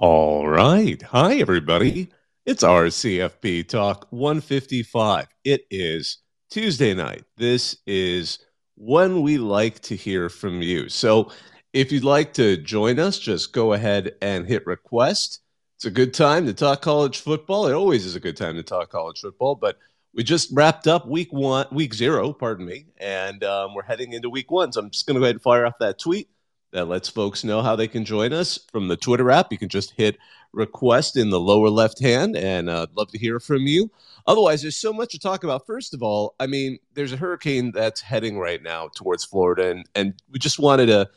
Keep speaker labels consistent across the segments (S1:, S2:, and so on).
S1: All right. Hi, everybody. It's RCFB Talk 155. It is Tuesday night. This is when we like to hear from you. So if you'd like to join us, just go ahead and hit request. It's a good time to talk college football. It always is a good time to talk college football, but we just wrapped up week one, week zero, pardon me, and um, we're heading into week one. So I'm just going to go ahead and fire off that tweet that lets folks know how they can join us from the Twitter app. You can just hit request in the lower left hand, and uh, I'd love to hear from you. Otherwise, there's so much to talk about. First of all, I mean, there's a hurricane that's heading right now towards Florida, and, and we just wanted to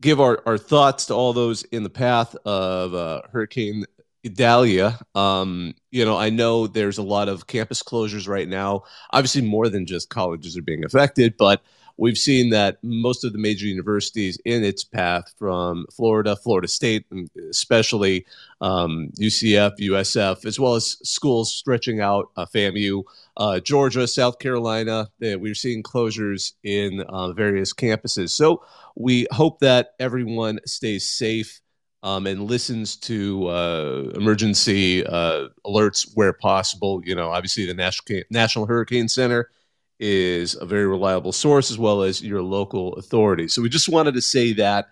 S1: give our, our thoughts to all those in the path of uh, Hurricane Idalia. Um, you know, I know there's a lot of campus closures right now. Obviously, more than just colleges are being affected, but we've seen that most of the major universities in its path from Florida, Florida State, especially um, UCF, USF, as well as schools stretching out uh, FAMU, uh, Georgia, South Carolina, we're seeing closures in uh, various campuses. So we hope that everyone stays safe. Um, and listens to uh, emergency uh, alerts where possible. You know, obviously the National Hurricane Center is a very reliable source as well as your local authority. So we just wanted to say that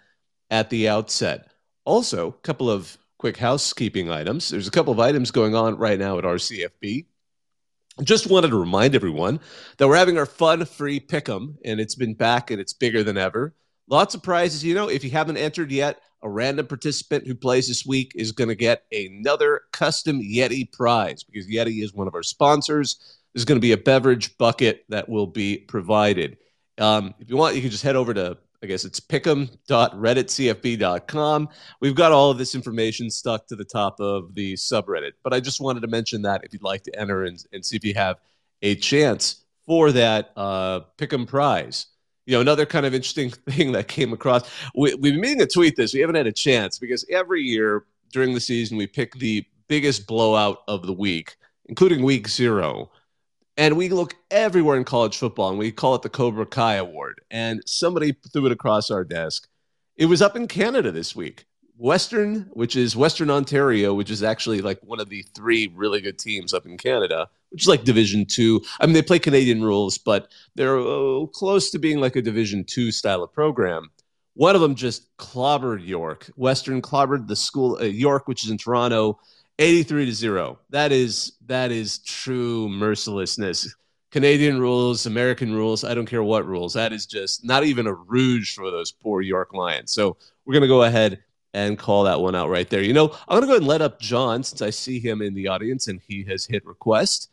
S1: at the outset. Also, a couple of quick housekeeping items. There's a couple of items going on right now at RCFB. Just wanted to remind everyone that we're having our fun free pick'em, and it's been back and it's bigger than ever. Lots of prizes. You know, if you haven't entered yet, a random participant who plays this week is going to get another custom Yeti prize because Yeti is one of our sponsors. There's going to be a beverage bucket that will be provided. Um, if you want, you can just head over to, I guess it's pick'em.redditcfb.com. We've got all of this information stuck to the top of the subreddit. But I just wanted to mention that if you'd like to enter and, and see if you have a chance for that uh, Pick'em prize. You know, another kind of interesting thing that came across, we, we've been meaning to tweet this. We haven't had a chance because every year during the season, we pick the biggest blowout of the week, including week zero. And we look everywhere in college football and we call it the Cobra Kai Award. And somebody threw it across our desk. It was up in Canada this week. Western, which is Western Ontario, which is actually like one of the three really good teams up in Canada, which is like Division Two. I mean, they play Canadian rules, but they're uh, close to being like a Division Two style of program. One of them just clobbered York. Western clobbered the school uh, York, which is in Toronto, 83 to 0. That is that is true mercilessness. Canadian rules, American rules, I don't care what rules. That is just not even a rouge for those poor York Lions. So we're going to go ahead and call that one out right there. You know, I'm going to go ahead and let up John since I see him in the audience and he has hit request.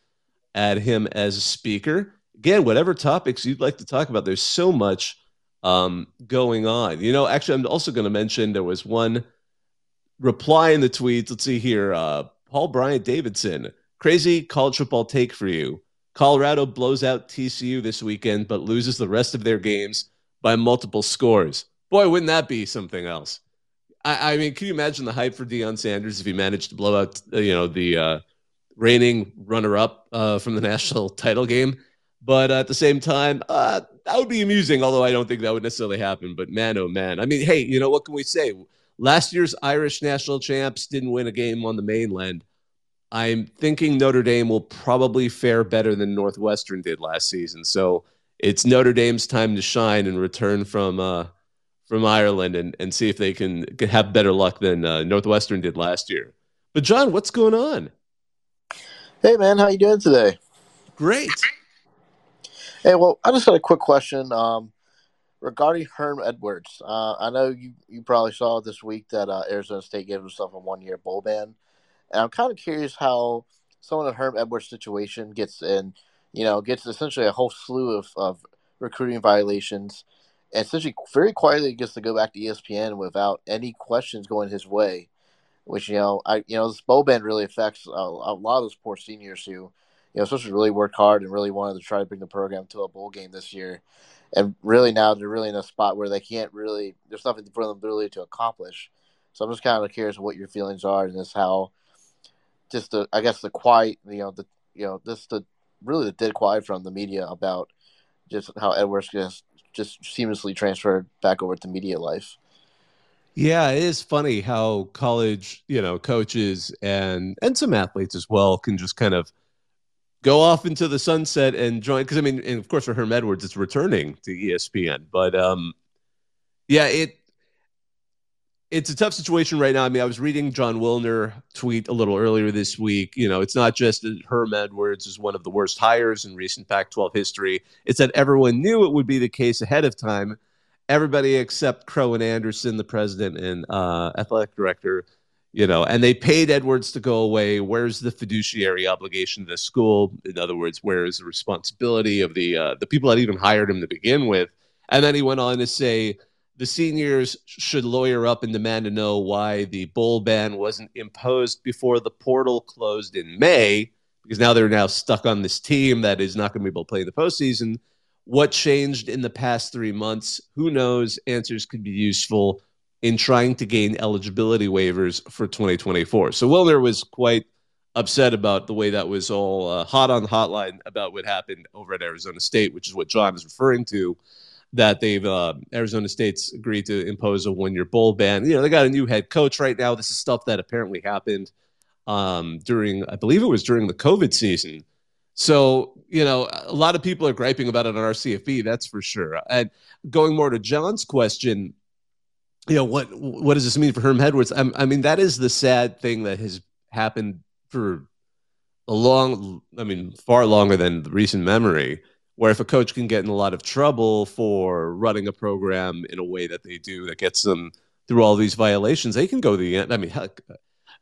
S1: Add him as a speaker. Again, whatever topics you'd like to talk about, there's so much um, going on. You know, actually, I'm also going to mention there was one reply in the tweets. Let's see here. Uh, Paul Bryant Davidson, crazy college football take for you. Colorado blows out TCU this weekend, but loses the rest of their games by multiple scores. Boy, wouldn't that be something else? I, I mean, can you imagine the hype for Deion Sanders if he managed to blow out, uh, you know, the uh, reigning runner-up uh, from the national title game? But at the same time, uh, that would be amusing. Although I don't think that would necessarily happen. But man, oh man, I mean, hey, you know what can we say? Last year's Irish national champs didn't win a game on the mainland. I'm thinking Notre Dame will probably fare better than Northwestern did last season. So it's Notre Dame's time to shine and return from uh, from Ireland and, and see if they can, can have better luck than uh, Northwestern did last year. But John, what's going on?
S2: Hey man, how you doing today?
S1: Great.
S2: Hey, well, I just had a quick question. Um, regarding Herm Edwards, uh, I know you, you probably saw this week that uh, Arizona State gave himself a one year bowl ban, and I'm kind of curious how someone in Herm Edwards' situation gets in, you know, gets essentially a whole slew of, of recruiting violations, and essentially very quietly gets to go back to ESPN without any questions going his way, which you know, I you know this bowl ban really affects a, a lot of those poor seniors who, you know, especially really worked hard and really wanted to try to bring the program to a bowl game this year and really now they're really in a spot where they can't really. There's nothing for them really to accomplish. So I'm just kind of curious what your feelings are and this how, just the I guess the quiet you know the you know this the really the dead quiet from the media about just how Edwards just just seamlessly transferred back over to media life.
S1: Yeah, it is funny how college, you know, coaches and and some athletes as well can just kind of go off into the sunset and join. Because I mean, and of course for Herm Edwards, it's returning to ESPN, but um, yeah, it it's a tough situation right now. I mean, I was reading Jon Wilner tweet a little earlier this week. You know, it's not just that Herm Edwards is one of the worst hires in recent Pac 12 history, it's that everyone knew it would be the case ahead of time. Everybody except Crow and Anderson, the president and uh, athletic director, you know, and they paid Edwards to go away. Where's the fiduciary obligation to the school? In other words, where is the responsibility of the uh, the people that even hired him to begin with? And then he went on to say, the seniors should lawyer up and demand to know why the bowl ban wasn't imposed before the portal closed in May, because now they're now stuck on this team that is not going to be able to play in the postseason. What changed in the past three months? Who knows? Answers could be useful in trying to gain eligibility waivers for 2024. So Wilner was quite upset about the way that was all uh, hot on the hotline about what happened over at Arizona State, which is what John is referring to that they've uh, Arizona State's agreed to impose a one-year bowl ban. You know, they got a new head coach right now. This is stuff that apparently happened um, during, I believe it was during the COVID season. So, you know, a lot of people are griping about it on RCFB, that's for sure. And going more to John's question, you know, what what does this mean for Herm Edwards? I, I mean, that is the sad thing that has happened for a long, I mean, far longer than the recent memory where if a coach can get in a lot of trouble for running a program in a way that they do that gets them through all these violations, they can go to the end. I mean, heck,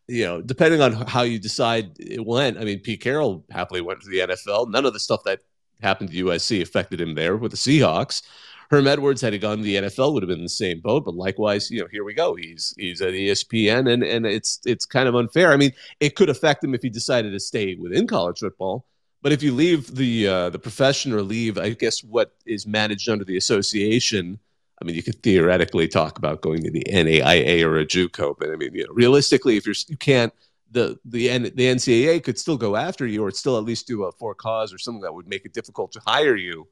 S1: you know, depending on how you decide it went. I mean, Pete Carroll happily went to the NFL. None of the stuff that happened to USC affected him there with the Seahawks. Herm Edwards had he gone to the NFL would have been in the same boat, but likewise, you know, here we go. He's he's at ESPN, and and it's it's kind of unfair. I mean, it could affect him if he decided to stay within college football but if you leave the uh, the profession or leave, I guess what is managed under the association. I mean, you could theoretically talk about going to the NAIA or a JUCO, but I mean, you know, realistically, if you're you can't, the the the NCAA could still go after you, or still at least do a for cause or something that would make it difficult to hire you.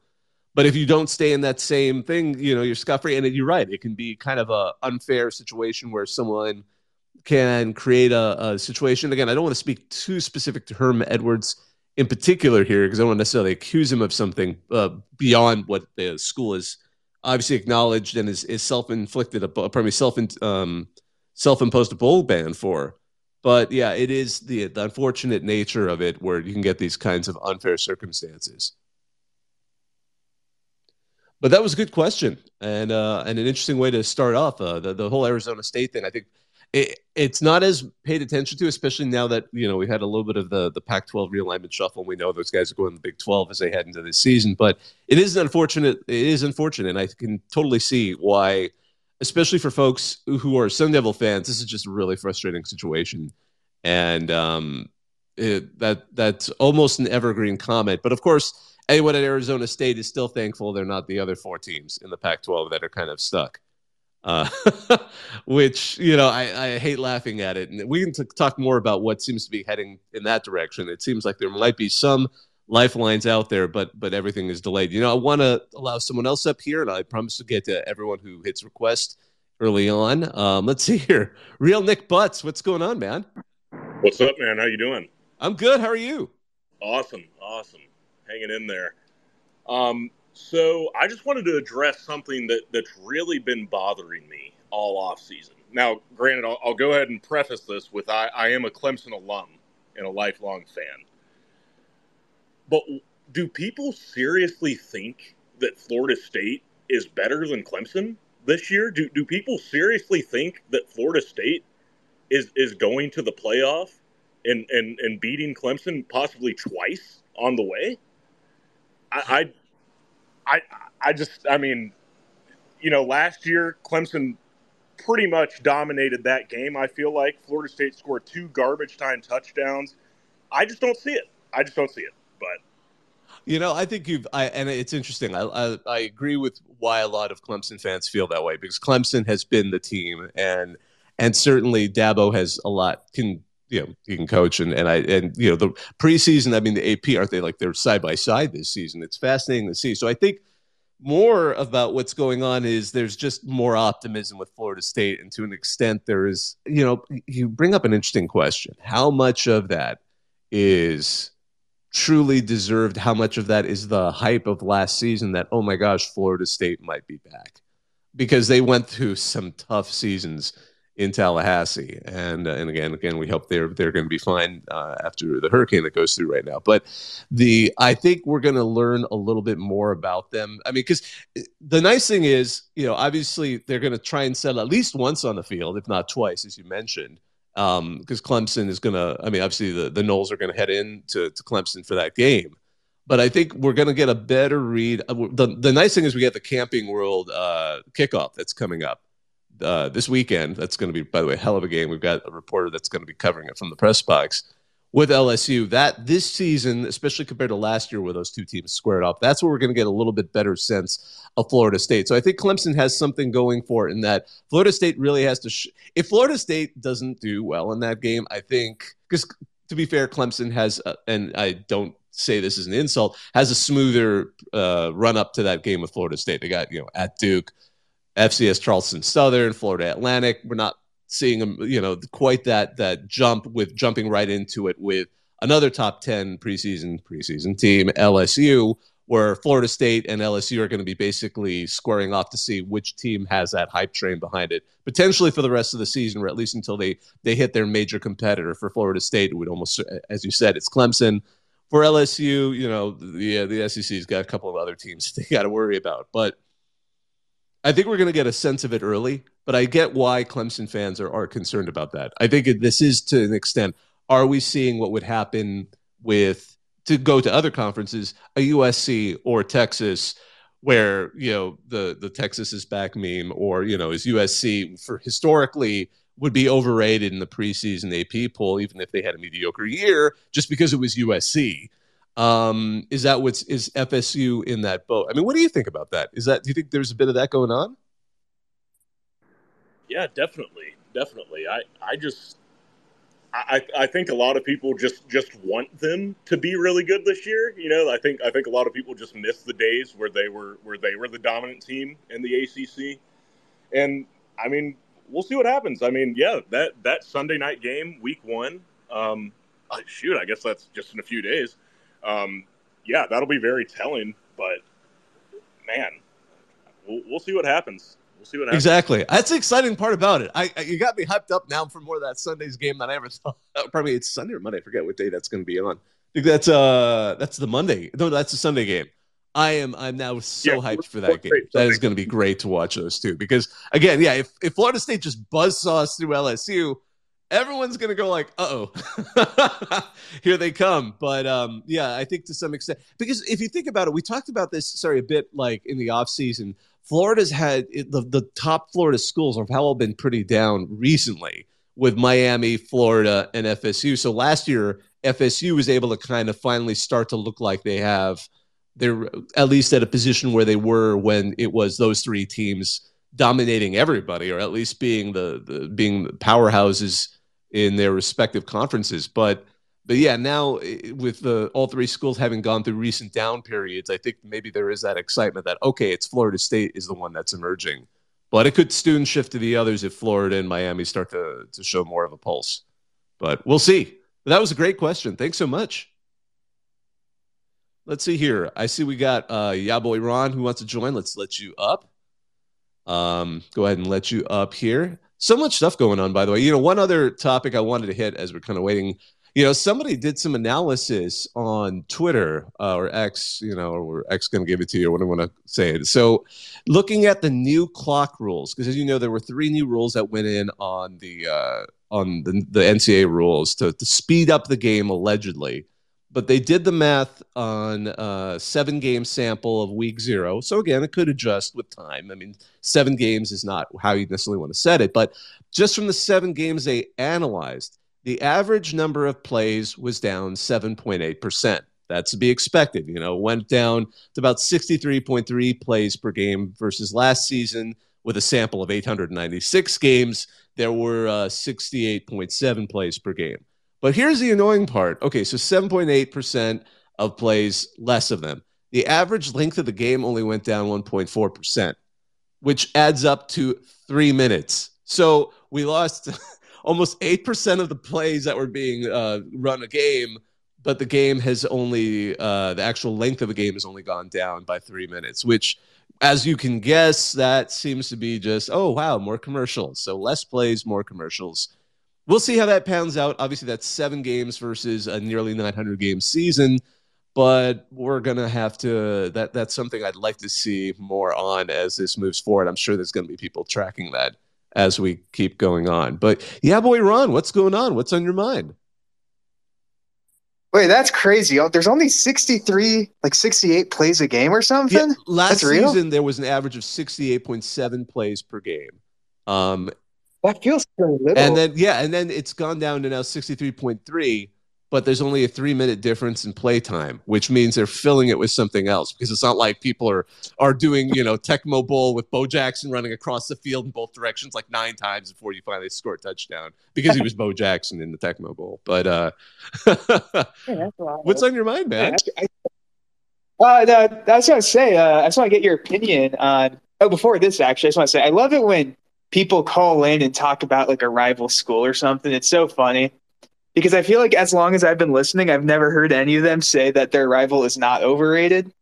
S1: But if you don't stay in that same thing, you know, you're scot free. And you're right; it can be kind of a unfair situation where someone can create a, a situation. Again, I don't want to speak too specific to Herm Edwards in particular here, because I don't want to necessarily accuse him of something uh, beyond what the school is obviously acknowledged and is, is self-inflicted, pardon me, self um, self-imposed a bowl ban for. But yeah, it is the, the unfortunate nature of it where you can get these kinds of unfair circumstances. But that was a good question and uh, and an interesting way to start off uh, the the whole Arizona State thing. I think it, it's not as paid attention to, especially now that you know we've had a little bit of the the Pac-12 realignment shuffle. And we know those guys are going to the Big 12 as they head into this season. But it is unfortunate. It is unfortunate, and I can totally see why, especially for folks who are Sun Devil fans. This is just a really frustrating situation, and um, it, that that's almost an evergreen comment. But of course, anyone at Arizona State is still thankful they're not the other four teams in the Pac-12 that are kind of stuck uh, which you know I, I, hate laughing at it. And we can t- talk more about what seems to be heading in that direction. It seems like there might be some lifelines out there, but but everything is delayed. You know, I want to allow someone else up here, and I promise to get to everyone who hits request early on. Um, let's see here, real Nick Butts, what's going on, man?
S3: What's up, man? How you doing?
S1: I'm good. How are you?
S3: Awesome, awesome, hanging in there. Um, so I just wanted to address something that, that's really been bothering me all off season. Now, granted, I'll, I'll go ahead and preface this with I, I am a Clemson alum and a lifelong fan. But do people seriously think that Florida State is better than Clemson this year? Do, do people seriously think that Florida State is, is going to the playoff and, and, and beating Clemson possibly twice on the way? I, I I just I mean, you know, last year Clemson pretty much dominated that game. I feel like Florida State scored two garbage time touchdowns. I just don't see it. I just don't see it. But
S1: you know, I think you've, I, and it's interesting. I, I, I agree with why a lot of Clemson fans feel that way because Clemson has been the team, and and certainly Dabo has a lot can you know he can coach and and I and you know the preseason. I mean the AP aren't they like they're side by side this season? It's fascinating to see. So I think more about what's going on is there's just more optimism with Florida State, and to an extent, there is. You know, you bring up an interesting question: How much of that is truly deserved? How much of that is the hype of last season? That oh my gosh, Florida State might be back because they went through some tough seasons in Tallahassee, and uh, and again, again, we hope they're they're going to be fine uh, after the hurricane that goes through right now. But the I think we're going to learn a little bit more about them. I mean, because the nice thing is, you know, obviously they're going to try and settle at least once on the field, if not twice, as you mentioned. Because um, Clemson is going to, I mean, obviously the, the Noles are going to head in to, to Clemson for that game but I think we're going to get a better read. Uh, the, the nice thing is we get the Camping World uh, kickoff that's coming up uh, this weekend. That's going to be, by the way, hell of a game. We've got a reporter that's going to be covering it from the press box with LSU. That this season, especially compared to last year, where those two teams squared off, that's where we're going to get a little bit better sense of Florida State. So I think Clemson has something going for it in that Florida State really has to. Sh- if Florida State doesn't do well in that game, I think because to be fair, Clemson has, uh, and I don't say this is an insult, has a smoother uh, run up to that game with Florida State. They got you know at Duke FCS Charleston Southern, Florida Atlantic. We're not seeing them, you know, quite that that jump with jumping right into it with another top 10 preseason preseason team, LSU, where Florida State and LSU are going to be basically squaring off to see which team has that hype train behind it, potentially for the rest of the season, or at least until they they hit their major competitor. For Florida State, it would almost, as you said, it's Clemson. For LSU, you know, the the SEC's got a couple of other teams they got to worry about, but I think we're going to get a sense of it early, but I get why Clemson fans are, are concerned about that. I think this is to an extent. Are we seeing what would happen with to go to other conferences, a USC or Texas, where you know the the Texas is back meme, or you know is USC for historically would be overrated in the preseason AP poll, even if they had a mediocre year, just because it was USC. Um, is that what's is FSU in that boat? I mean, what do you think about that? Is that do you think there's a bit of that going on?
S3: Yeah, definitely, definitely. I I just I, I think a lot of people just just want them to be really good this year. You know, I think I think a lot of people just miss the days where they were where they were the dominant team in the ACC. And I mean, we'll see what happens. I mean, yeah, that that Sunday night game, week one. Um, shoot, I guess that's just in a few days um, yeah, that'll be very telling. But man, we'll, we'll see what happens. We'll see what happens.
S1: Exactly. That's the exciting part about it. I, I, you got me hyped up now for more of that Sunday's game than I ever thought. Probably it's Sunday or Monday. I forget what day that's going to be on. I think that's uh that's the Monday. No, that's the Sunday game. I am I'm now so yeah, hyped for that game. That is going to be great to watch those two because again, yeah, if, if Florida State just buzzsaws through LSU, everyone's gonna go like, "Uh oh, here they come." But um, yeah, I think to some extent, because if you think about it, we talked about this. Sorry, a bit like in the off season. Florida's had the the top Florida schools have all been pretty down recently with Miami, Florida, and FSU. So last year, FSU was able to kind of finally start to look like they have. They're at least at a position where they were when it was those three teams dominating everybody, or at least being the, the being powerhouses in their respective conferences. But but yeah, now eh, with the all three schools having gone through recent down periods, I think maybe there is that excitement that okay, it's Florida State is the one that's emerging, but it could soon shift to the others if Florida and Miami start to to show more of a pulse. But we'll see. That was a great question. Thanks so much. Let's see here. I see we got uh, yeah boy Ron who wants to join. Let's let you up. Um, go ahead and let you up here. So much stuff going on, by the way. You know, one other topic I wanted to hit as we're kind of waiting. You know, somebody did some analysis on Twitter uh, or X, you know, or X going to give it to you, or what I want to say it. So, looking at the new clock rules, because as you know, there were three new rules that went in on the uh, on the, the NCAA rules to, to speed up the game allegedly but they did the math on a seven game sample of week zero. So again, it could adjust with time. I mean, seven games is not how you necessarily want to set it, but just from the seven games they analyzed, the average number of plays was down 7.8%. That's to be expected. You know, went down to about 63.3 plays per game versus last season with a sample of 896 games. There were uh, 68.7 plays per game. But here's the annoying part. Okay, so 7.8% of plays, less of them. the average length of the game only went down 1.4%, which adds up to three minutes. So we lost almost 8% of the plays that were being uh, run a game, but the game has only, uh, the actual length of the game has only gone down by three minutes, which, as you can guess, that seems to be just, oh, wow, more commercials. So less plays, more commercials. We'll see how that pans out. Obviously, that's seven games versus a nearly 900 game season but we're gonna have to that that's something I'd like to see more on as this moves forward. I'm sure there's gonna be people tracking that as we keep going on. But yeah, boy, Ron, what's going on? What's on your mind?
S4: Wait, that's crazy. Oh, there's only 63, like 68 plays a game or something. Yeah,
S1: last that's season real? there was an average of 68.7 plays per game. Um,
S4: that feels very little.
S1: And then yeah, and then it's gone down to now 63.3 but there's only a three minute difference in playtime, which means they're filling it with something else because it's not like people are are doing you know Tecmo Bowl with Bo Jackson running across the field in both directions like nine times before you finally score a touchdown because he was Bo Jackson in the Tecmo Bowl. But uh, yeah, what's on your mind, man?
S4: Yeah, I, uh, I was going to say, uh, I just want to get your opinion on. Oh, before this, actually, I just want to say, I love it when people call in and talk about like a rival school or something. It's so funny because I feel like as long as I've been listening, I've never heard any of them say that their rival is not overrated.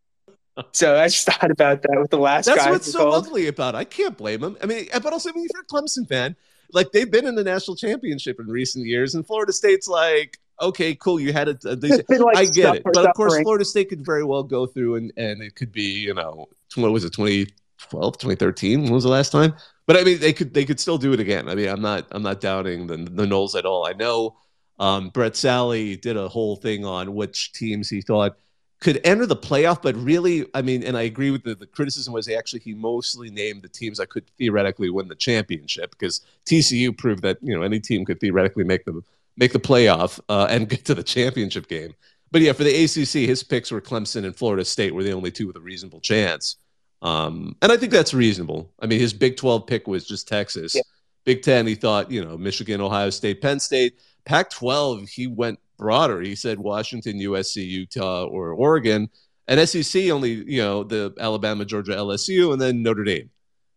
S4: So I just thought about that with the last. Guy.
S1: That's what's so called. lovely about. It. I can't blame them. I mean, eh, but also, I mean, if you're a Clemson fan, like they've been in the national championship in recent years, and Florida State's like, okay, cool, you had a, a like I get it, but of course, Florida State could very well go through, and and it could be, you know, what was it, 2012, 2013? When was the last time? But I mean, they could they could still do it again. I mean, I'm not I'm not doubting the the Noles at all. I know um, Barrett Sallee did a whole thing on which teams he thought could enter the playoff, but really, I mean, and I agree with the, the criticism was actually he mostly named the teams that could theoretically win the championship because TCU proved that you know any team could theoretically make the make the playoff uh, and get to the championship game. But yeah, for the ACC, his picks were Clemson and Florida State were the only two with a reasonable chance. Um, and I think that's reasonable. I mean, his Big 12 pick was just Texas. Yeah. Big 10, he thought, you know, Michigan, Ohio State, Penn State. Pac 12, he went broader. He said Washington, USC, Utah, or Oregon. And SEC only, you know, the Alabama, Georgia, LSU, and then Notre Dame.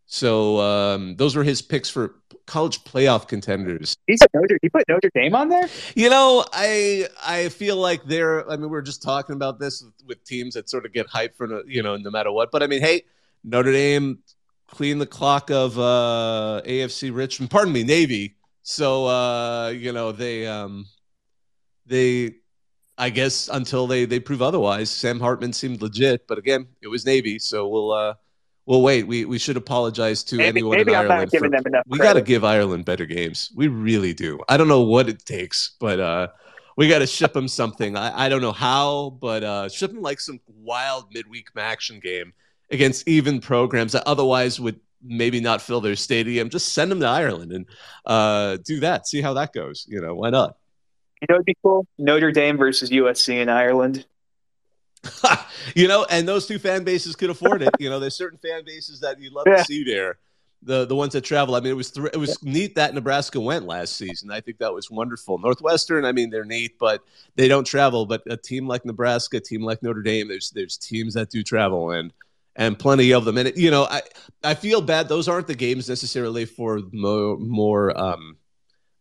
S1: So um, those were his picks for college playoff contenders.
S4: He Notre, he put Notre Dame on there.
S1: You know, I I feel like they're. I mean, we are just talking about this with, with, teams that sort of get hyped for you know no matter what. But I mean, hey, Notre Dame clean the clock of uh, AFC Richmond. Pardon me, Navy so uh, you know they um, they I guess until they they prove otherwise, Sam Hartman seemed legit. But again, it was Navy, so we'll uh, we'll wait. We we should apologize to maybe, anyone maybe in I'm Ireland. For, we got to give Ireland better games. We really do. I don't know what it takes, but uh, we got to ship them something. I, I don't know how, but uh, ship them like some wild midweek action game against even programs that otherwise would maybe not fill their stadium, just send them to Ireland and uh, do that. See how that goes. You know, why not?
S4: You know, it'd be cool. Notre Dame versus USC in Ireland.
S1: you know, and those two fan bases could afford it. You know, there's certain fan bases that you'd love yeah. to see there. The the ones that travel. I mean, it was th- it was neat that Nebraska went last season. I think that was wonderful. Northwestern. I mean, they're neat, but they don't travel. But a team like Nebraska, a team like Notre Dame, there's there's teams that do travel, and and plenty of them. And it, you know, I I feel bad. Those aren't the games necessarily for more more. Um,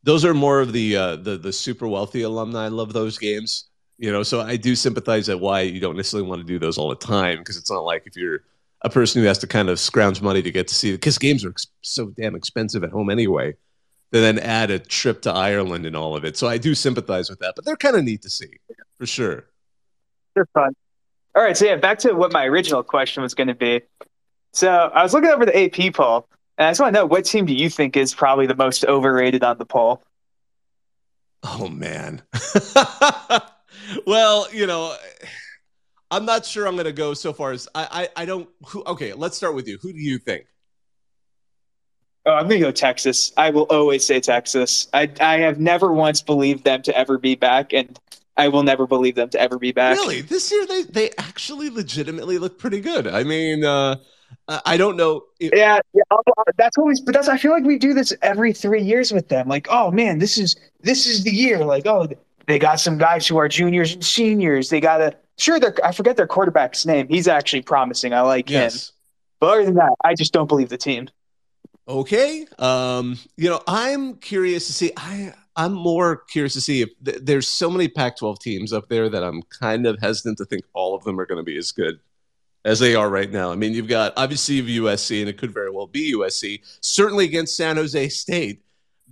S1: those are more of the uh, the the super wealthy alumni. I love those games. You know, so I do sympathize at why you don't necessarily want to do those all the time because it's not like if you're a person who has to kind of scrounge money to get to see because games are ex- so damn expensive at home anyway. To then add a trip to Ireland and all of it. So I do sympathize with that, but they're kind of neat to see for sure.
S4: They're fun. All right, so yeah, back to what my original question was going to be. So I was looking over the AP poll, and I just want to know what team do you think is probably the most overrated on the poll?
S1: Oh man. well, you know, I'm not sure I'm going to go so far as I, I, I don't. Who, okay, let's start with you. Who do you think?
S4: Oh, I'm going to go Texas. I will always say Texas. I I have never once believed them to ever be back, and I will never believe them to ever be back.
S1: Really, this year they they actually legitimately look pretty good. I mean, uh, I don't know.
S4: If- yeah, yeah, that's always. But that's I feel like we do this every three years with them. Like, oh man, this is this is the year. Like, oh, they got some guys who are juniors and seniors. They got a sure, I forget their quarterback's name. He's actually promising. I like
S1: yes.
S4: him. But other than that, I just don't believe the team.
S1: Okay. Um, you know, I'm curious to see. I I'm more curious to see if th- there's so many Pac-12 teams up there that I'm kind of hesitant to think all of them are going to be as good as they are right now. I mean, you've got obviously USC, and it could very well be USC. Certainly against San Jose State,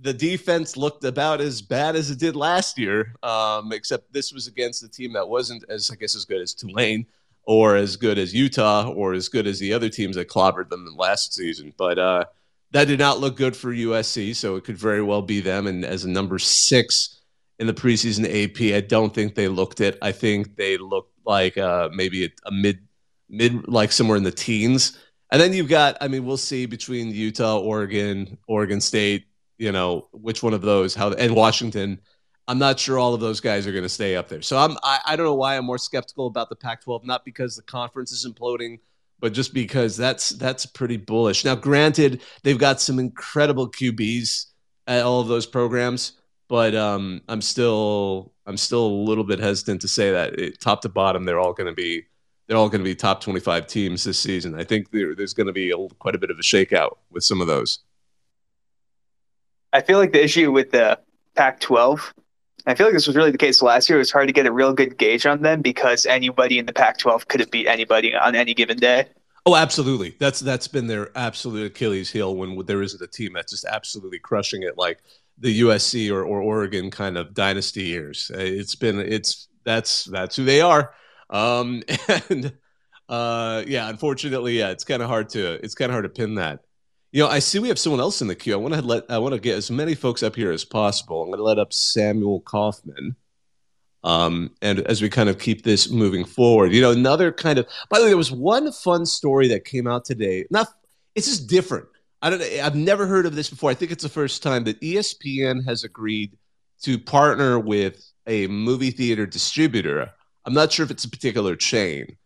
S1: the defense looked about as bad as it did last year, um, except this was against a team that wasn't as I guess as good as Tulane or as good as Utah or as good as the other teams that clobbered them last season. But uh, that did not look good for USC, so it could very well be them. And as a number six in the preseason AP, I don't think they looked it. I think they looked like uh, maybe a, a mid mid like somewhere in the teens. And then you've got, I mean, we'll see between Utah, Oregon, Oregon State, you know, which one of those, how and Washington. I'm not sure all of those guys are going to stay up there. So I'm, I, I don't know why I'm more skeptical about the Pac-12. Not because the conference is imploding, but just because that's that's pretty bullish. Now, granted, they've got some incredible QBs at all of those programs, but um, I'm still I'm still a little bit hesitant to say that it, top to bottom they're all going to be they're all going to be top 25 teams this season. I think there, there's going to be a, quite a bit of a shakeout with some of those.
S4: I feel like the issue with the Pac-12, I feel like this was really the case last year. It was hard to get a real good gauge on them because anybody in the Pac-12 could have beat anybody on any given day.
S1: Oh, absolutely. That's that's been their absolute Achilles heel when there isn't a team that's just absolutely crushing it like the USC or, or Oregon kind of dynasty years. It's been it's that's that's who they are. Um, and uh, yeah, unfortunately, yeah, it's kind of hard to it's kind of hard to pin that. You know, I see we have someone else in the queue. I want to let I want to get as many folks up here as possible. I'm going to let up Samuel Kaufman. Um, and as we kind of keep this moving forward, you know, another kind of. By the way, there was one fun story that came out today. Not, it's just different. I don't. I've never heard of this before. I think it's the first time that ESPN has agreed to partner with a movie theater distributor I'm not sure if it's a particular chain,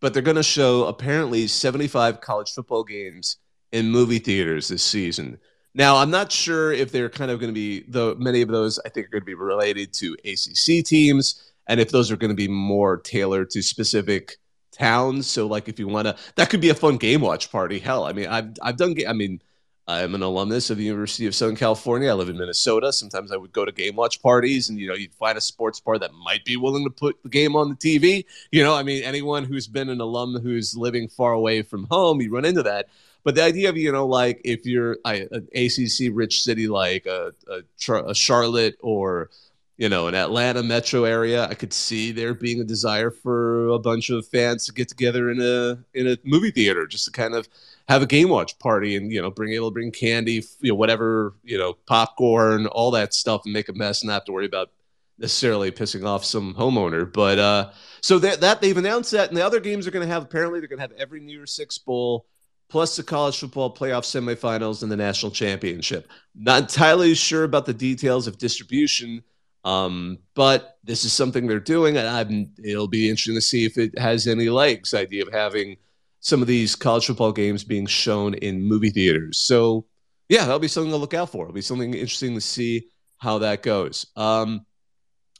S1: but they're going to show apparently 75 college football games in movie theaters this season. Now, I'm not sure if they're kind of going to be, though many of those I think are going to be related to ACC teams, and if those are going to be more tailored to specific towns. So, like, if you want to, that could be a fun game watch party. Hell, I mean, I've I've done. I mean, I'm an alumnus of the University of Southern California. I live in Minnesota. Sometimes I would go to game watch parties, and you know, you'd find a sports bar that might be willing to put the game on the TV. You know, I mean, anyone who's been an alum who's living far away from home, you run into that. But the idea of you know, like if you're an ACC rich city like a, a, a Charlotte or you know, an Atlanta metro area, I could see there being a desire for a bunch of fans to get together in a in a movie theater just to kind of have a game watch party and you know bring able to bring candy, you know, whatever, you know, popcorn, all that stuff, and make a mess and not have to worry about necessarily pissing off some homeowner. But uh, so that that they've announced that, and the other games are going to have apparently they're going to have every New Six bowl plus the college football playoff semifinals and the national championship. Not entirely sure about the details of distribution um, but this is something they're doing, and I'm, it'll be interesting to see if it has any legs. Idea of having some of these college football games being shown in movie theaters. So, yeah, that'll be something to look out for. It'll be something interesting to see how that goes. Um,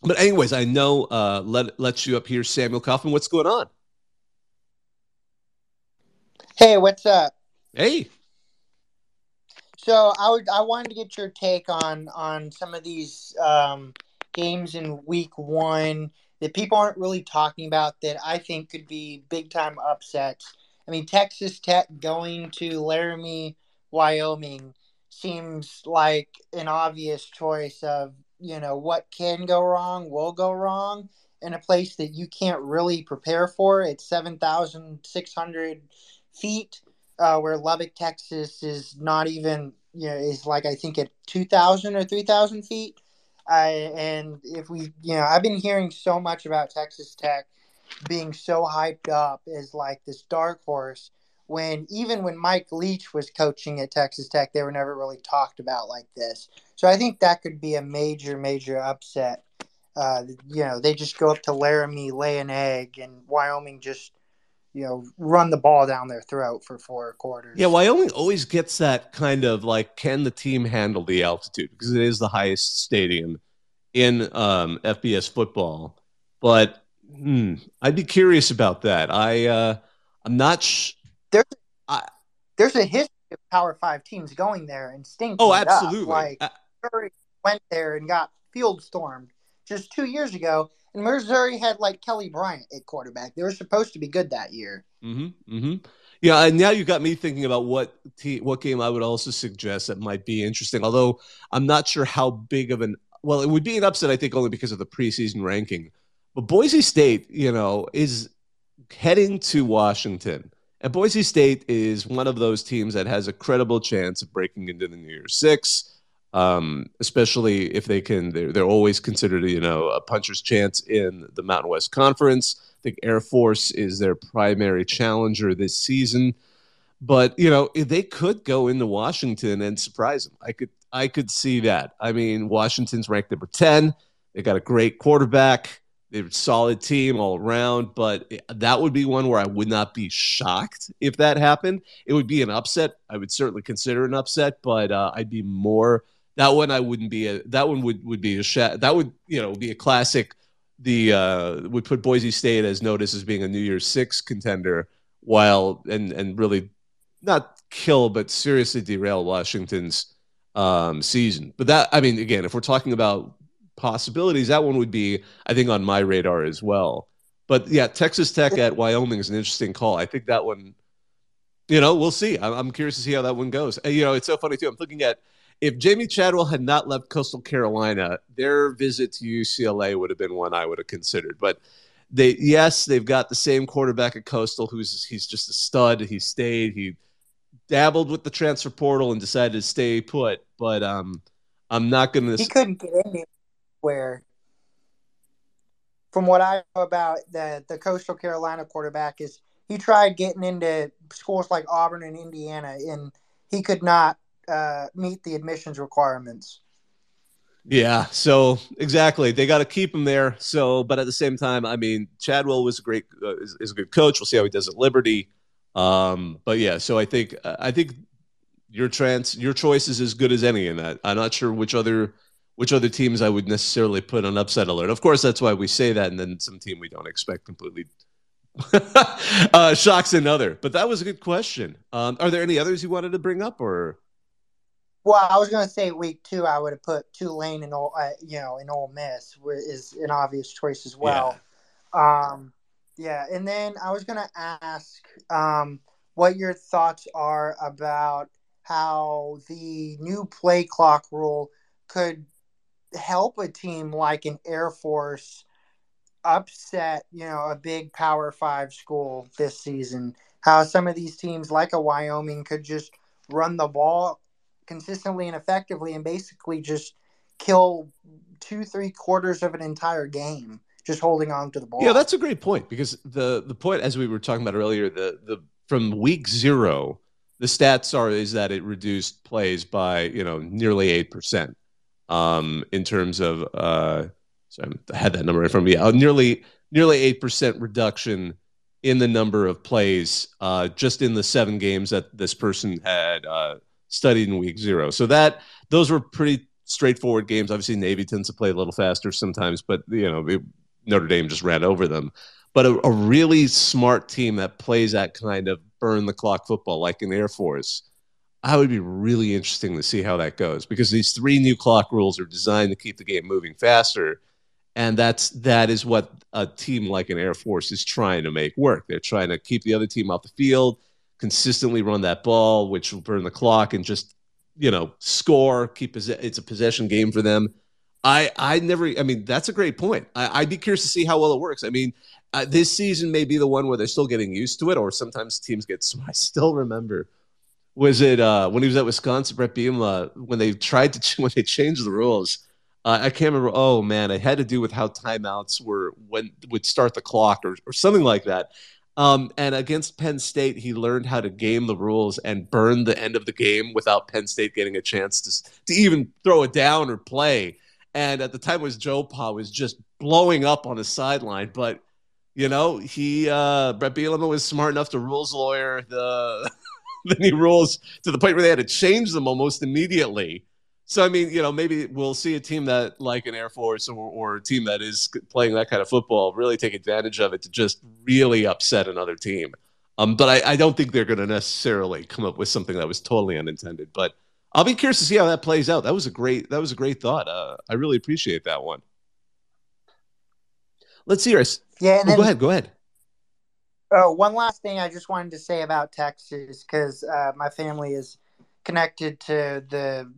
S1: but anyways, I know uh, let let you up here, Samuel Kaufman. What's going on?
S5: Hey, what's up?
S1: Hey.
S5: So I would I wanted to get your take on on some of these um, games in week one that people aren't really talking about that I think could be big time upsets. I mean, Texas Tech going to Laramie, Wyoming seems like an obvious choice of, you know, what can go wrong will go wrong in a place that you can't really prepare for. It's 7,600 feet, uh, where Lubbock, Texas is not even, you know, is like I think at 2,000 or 3,000 feet. I and if we, you know, I've been hearing so much about Texas Tech being so hyped up as like this dark horse when even when Mike Leach was coaching at Texas Tech, they were never really talked about like this. So I think that could be a major, major upset. Uh, you know, they just go up to Laramie, lay an egg, and Wyoming just you know, run the ball down their throat for four quarters.
S1: Yeah, Wyoming always gets that kind of like, can the team handle the altitude? Because it is the highest stadium in um, FBS football. But Hmm. I'd be curious about that. I uh, I'm not. Sh-
S5: there's
S1: I,
S5: there's a history of Power Five teams going there and stinking.
S1: Oh, absolutely.
S5: Like Missouri went there and got field stormed just two years ago, Missouri had like Kelly Bryant at quarterback. They were supposed to be good that year.
S1: Mm-hmm. Mm-hmm. Yeah, and now you got me thinking about what te- what game I would also suggest that might be interesting. Although I'm not sure how big of an well, it would be an upset. I think only because of the preseason ranking. But Boise State, you know, is heading to Washington, and Boise State is one of those teams that has a credible chance of breaking into the New Year's Six. Um, especially if they can, they're, they're always considered, you know, a puncher's chance in the Mountain West Conference. I think Air Force is their primary challenger this season. But you know, they could go into Washington and surprise them. I could I could see that. I mean, Washington's ranked number 10. They got a great quarterback. They're a solid team all around, but that would be one where I would not be shocked if that happened. It would be an upset. I would certainly consider an upset, but uh, I'd be more that one. I wouldn't be a that one would would be a sh- that would you know be a classic the uh, would put Boise State as notice as being a New Year's Six contender, while and and really not kill but seriously derail Washington's um, season. But that I mean, again, if we're talking about possibilities, that one would be I think on my radar as well. But yeah, Texas Tech at Wyoming is an interesting call. I think that one, you know, we'll see. I'm, curious to see how that one goes. You know, it's so funny too. I'm looking at if Jamey Chadwell had not left Coastal Carolina, their visit to UCLA would have been one I would have considered. But they, yes, they've got the same quarterback at Coastal, who's he's just a stud. He stayed. He dabbled with the transfer portal and decided to stay put. But um, I'm not going to.
S5: He couldn't get anywhere. From what I know about the the Coastal Carolina quarterback is he tried getting into schools like Auburn and Indiana, and he could not uh, meet the admissions requirements.
S1: Yeah, so exactly, they got to keep him there. So, but at the same time, I mean, Chadwell was a great, uh, is, is, a good coach. We'll see how he does at Liberty. Um, but yeah, so I think I think your trans your choice is as good as any in that. I'm not sure which other which other teams I would necessarily put on upset alert. Of course, that's why we say that, and then some team we don't expect completely uh, shocks another. But that was a good question. Um, are there any others you wanted to bring up, or?
S5: Well, I was going to say week two, I would have put Tulane and uh, you know in Ole Miss is an obvious choice as well. Yeah. Um, yeah, and then I was going to ask um, what your thoughts are about how the new play clock rule could help a team like an Air Force upset, you know, a big Power Five school this season. How some of these teams, like a Wyoming, could just run the ball consistently and effectively and basically just kill two, three quarters of an entire game just holding on to the ball.
S1: Yeah, that's a great point because the the point as we were talking about earlier, the the from week zero, the stats are is that it reduced plays by you know nearly eight percent um, in terms of uh, sorry, I had that number in front of me. Uh, nearly nearly eight percent reduction in the number of plays uh, just in the seven games that this person had uh, studied in week zero. So that those were pretty straightforward games. Obviously, Navy tends to play a little faster sometimes, but you know it, Notre Dame just ran over them. But a, a really smart team that plays that kind of burn the clock football, like in Air Force, I would be really interesting to see how that goes because these three new clock rules are designed to keep the game moving faster, and that's that is what a team like an Air Force is trying to make work. They're trying to keep the other team off the field, consistently run that ball, which will burn the clock, and just you know score. Keep it's a possession game for them. I I never. I mean, that's a great point. I, would be curious to see how well it works. I mean, uh, this season may be the one where they're still getting used to it, or sometimes teams get. I still remember was it uh, when he was at Wisconsin, Bret Bielema, when they tried to when they changed the rules? Uh, I can't remember. Oh man, it had to do with how timeouts were when would start the clock or or something like that. Um, and against Penn State, he learned how to game the rules and burn the end of the game without Penn State getting a chance to to even throw it down or play. And at the time, it was Joe Pa was just blowing up on the sideline, but you know he uh, Bret Bielema was smart enough to rules lawyer the the new rules to the point where they had to change them almost immediately. So I mean, you know, maybe we'll see a team that, like an Air Force or, or a team that is playing that kind of football, really take advantage of it to just really upset another team. Um, but I, I don't think they're going to necessarily come up with something that was totally unintended. But I'll be curious to see how that plays out. That was a great that was a great thought. Uh, I really appreciate that one. Let's see.
S5: Yeah,
S1: oh, go ahead. Go ahead.
S5: Oh, one last thing I just wanted to say about Texas because uh, my family is connected to the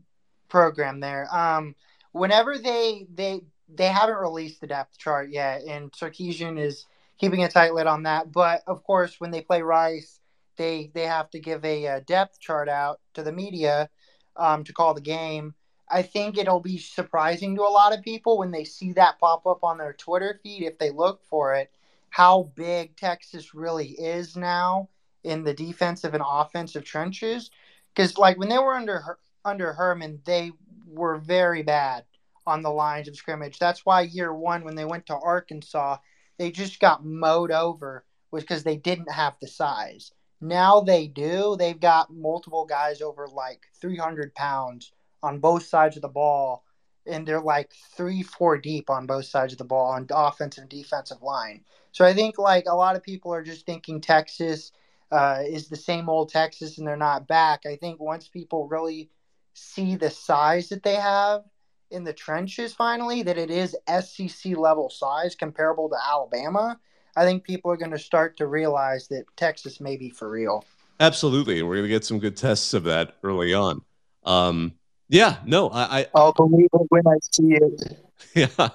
S5: program there. Um, whenever they they they haven't released the depth chart yet, and Sarkisian is keeping a tight lid on that. But of course, when they play Rice, they they have to give a, a depth chart out to the media um, to call the game. I think it'll be surprising to a lot of people when they see that pop up on their Twitter feed if they look for it. How big Texas really is now in the defensive and offensive trenches, because like when they were under under Herman, they were very bad on the lines of scrimmage. That's why year one, when they went to Arkansas, they just got mowed over, was because they didn't have the size. Now they do. They've got multiple guys over like 300 pounds on both sides of the ball, and they're like three, four deep on both sides of the ball on offensive and defensive line. So I think like a lot of people are just thinking Texas uh, is the same old Texas and they're not back. I think once people really see the size that they have in the trenches finally, that it is SEC level size comparable to Alabama, I think people are going to start to realize that Texas may be for real.
S1: Absolutely. We're going to get some good tests of that early on. Um, yeah, no, I, I
S4: I'll believe it when I see it.
S1: Yeah.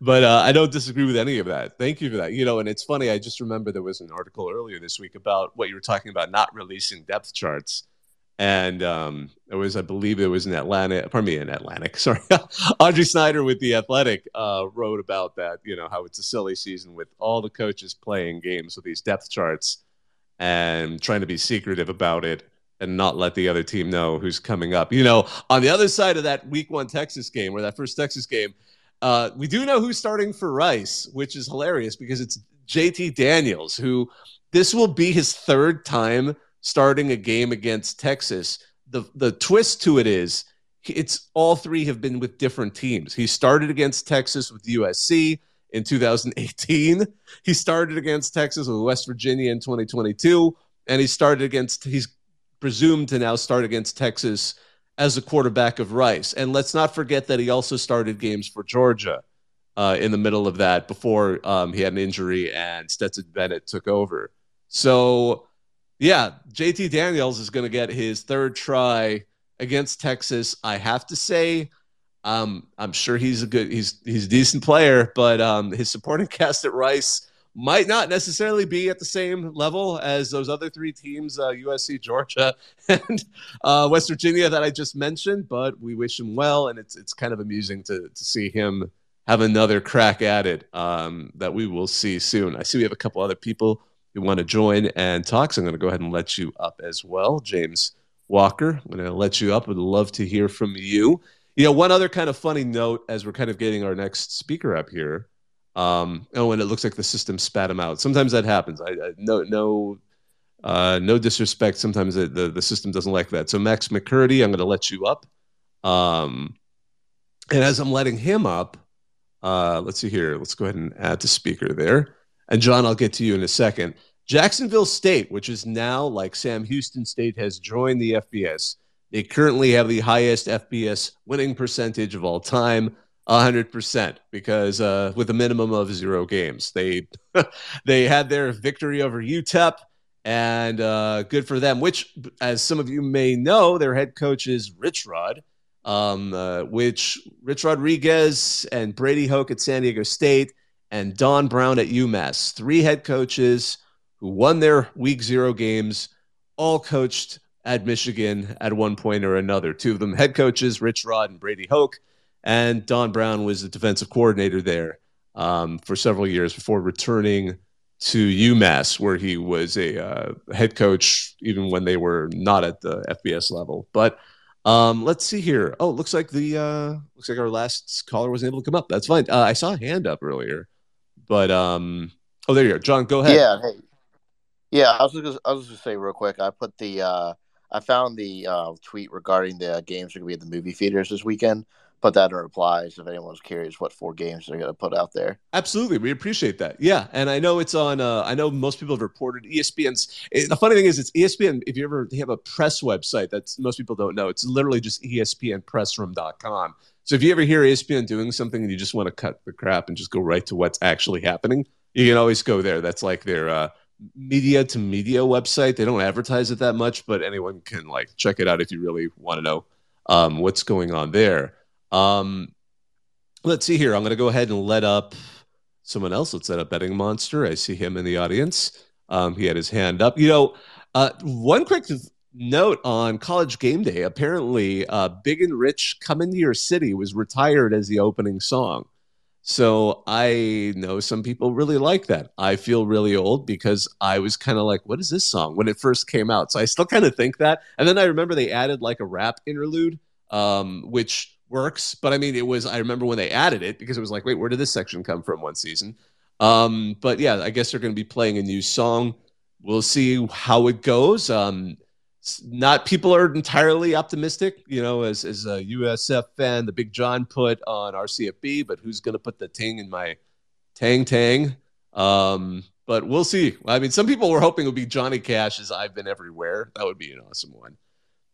S1: But uh, I don't disagree with any of that. Thank you for that. You know, and it's funny. I just remember there was an article earlier this week about what you were talking about, not releasing depth charts and um, it was, I believe, it was in Atlanta. Pardon me, in Atlantic. Sorry, Audrey Snyder with the Athletic uh, wrote about that. You know how it's a silly season with all the coaches playing games with these depth charts and trying to be secretive about it and not let the other team know who's coming up. You know, on the other side of that Week One Texas game, or that first Texas game, uh, we do know who's starting for Rice, which is hilarious because it's JT Daniels, who this will be his third time starting a game against Texas. The the twist to it is it's all three have been with different teams. He started against Texas with USC in 2018. He started against Texas with West Virginia in 2022, and he started against he's presumed to now start against Texas as a quarterback of Rice. And let's not forget that he also started games for Georgia uh, in the middle of that before um, he had an injury and Stetson Bennett took over. So yeah, JT Daniels is going to get his third try against Texas. I have to say, um, I'm sure he's a good, he's he's a decent player, but um, his supporting cast at Rice might not necessarily be at the same level as those other three teams, uh, USC, Georgia, and uh, West Virginia that I just mentioned. But we wish him well, and it's it's kind of amusing to to see him have another crack at it um, that we will see soon. I see we have a couple other people you want to join and talk, so I'm going to go ahead and let you up as well. James Walker, I'm going to let you up. Would love to hear from you. You know, one other kind of funny note as we're kind of getting our next speaker up here. Um, oh, and it looks like the system spat him out. Sometimes that happens. I, I no no uh, no disrespect. Sometimes the, the, the system doesn't like that. So Max McCurdy, I'm going to let you up. Um, and as I'm letting him up, uh, let's see here. Let's go ahead and add to speaker there. And John, I'll get to you in a second. Jacksonville State, which is now like Sam Houston State, has joined the FBS. They currently have the highest FBS winning percentage of all time, 100%, because uh, with a minimum of zero games. They they had their victory over UTEP, and uh, good for them, which, as some of you may know, their head coach is Rich Rod, um, uh, which Rich Rodriguez and Brady Hoke at San Diego State and Don Brown at UMass. Three head coaches who won their week zero games, all coached at Michigan at one point or another. Two of them head coaches, Rich Rod and Brady Hoke. And Don Brown was the defensive coordinator there um, for several years before returning to UMass, where he was a uh, head coach even when they were not at the FBS level. But um, let's see here. Oh, looks like the uh, looks like our last caller wasn't able to come up. That's fine. Uh, I saw a hand up earlier. But um, oh, there you are, John. Go ahead.
S2: Yeah, hey, yeah. I was just I was just gonna say real quick. I put the uh, I found the uh, tweet regarding the games are going to be at the movie theaters this weekend. Put that in replies if anyone's curious what four games they're going to put out there.
S1: Absolutely, we appreciate that. Yeah, and I know it's on. Uh, I know most people have reported ESPN's. It, the funny thing is, it's ESPN. If you ever have a press website, that's most people don't know. It's literally just ESPNPressroom.com. So if you ever hear ESPN doing something and you just want to cut the crap and just go right to what's actually happening, you can always go there. That's like their uh, media to media website. They don't advertise it that much, but anyone can like check it out if you really want to know um, what's going on there. Um, let's see here. I'm going to go ahead and let up someone else. Let's let up Betting Monster. I see him in the audience. Um, he had his hand up. You know, uh, one quick note on college game day apparently uh, big and rich come into your city was retired as the opening song. So i know some people really like that. I feel really old because i was kind of like what is this song? when it first came out. So i still kind of think that. And then i remember they added like a rap interlude um, which works. But i mean it was i remember when they added it because it was like wait where did this section come from one season? Um, but yeah i guess they're going to be playing a new song. We'll see how it goes. Um, not people are entirely optimistic, you know, as, as a USF fan, the Big John put on RCFB, but who's going to put the ting in my tang tang? Um, but we'll see. I mean, some people were hoping it would be Johnny Cash as I've Been Everywhere. That would be an awesome one.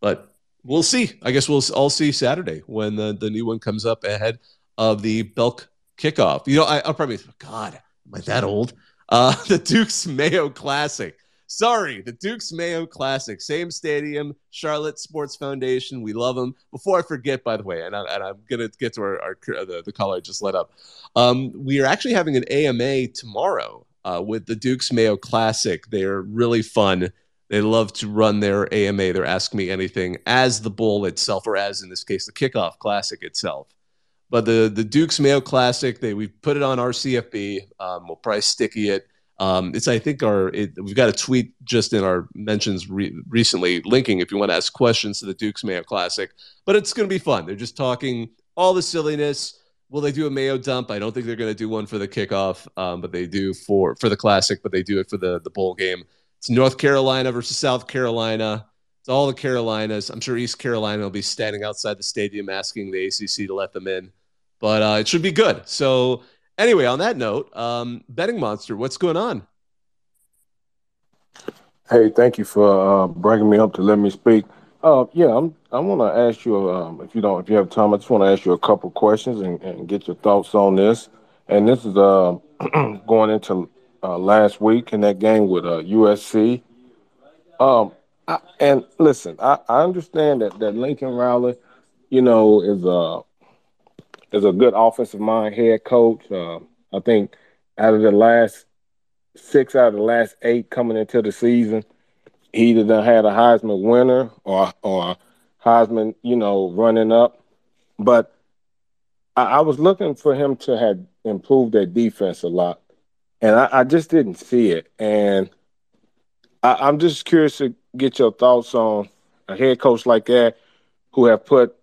S1: But we'll see. I guess we'll all see Saturday when the, the new one comes up ahead of the Belk kickoff. You know, I, will probably, God, am I that old? Uh, the Duke's Mayo Classic. Sorry, the Duke's Mayo Classic, same stadium, Charlotte Sports Foundation. We love them. Before I forget, by the way, and, I, am gonna get to our, our the, the call I just let up. Um, we are actually having an AMA tomorrow uh, with the Duke's Mayo Classic. They're really fun. They love to run their AMA, their Ask Me Anything, as the bowl itself, or as in this case, the kickoff classic itself. But the the Duke's Mayo Classic, they we put it on RCFB. Um, we'll probably sticky it. Um, it's I think our it, we've got a tweet just in our mentions re- recently linking if you want to ask questions to the Duke's Mayo Classic. But it's going to be fun. They're just talking all the silliness. Will they do a Mayo dump? I don't think they're going to do one for the kickoff, um, but they do for for the Classic. But they do it for the the bowl game. It's North Carolina versus South Carolina. It's all the Carolinas. I'm sure East Carolina will be standing outside the stadium asking the ACC to let them in. But uh, it should be good. So Anyway, on that note, um, betting monster, what's going on?
S6: Hey, thank you for uh, bringing me up to let me speak. Uh, yeah, I'm. I want to ask you, um, if you don't, if you have time, I just want to ask you a couple questions and, and, get your thoughts on this. And this is uh, going into uh, last week in that game with uh, USC. Um, I, and listen, I, I understand that that Lincoln Riley, you know, is a is a good offensive mind head coach. Uh, I think out of the last six out of the last eight coming into the season, he either had a Heisman winner or or Heisman, you know, running up. But I, I was looking for him to have improved their defense a lot, and I, I just didn't see it. And I, I'm just curious to get your thoughts on a head coach like that who have put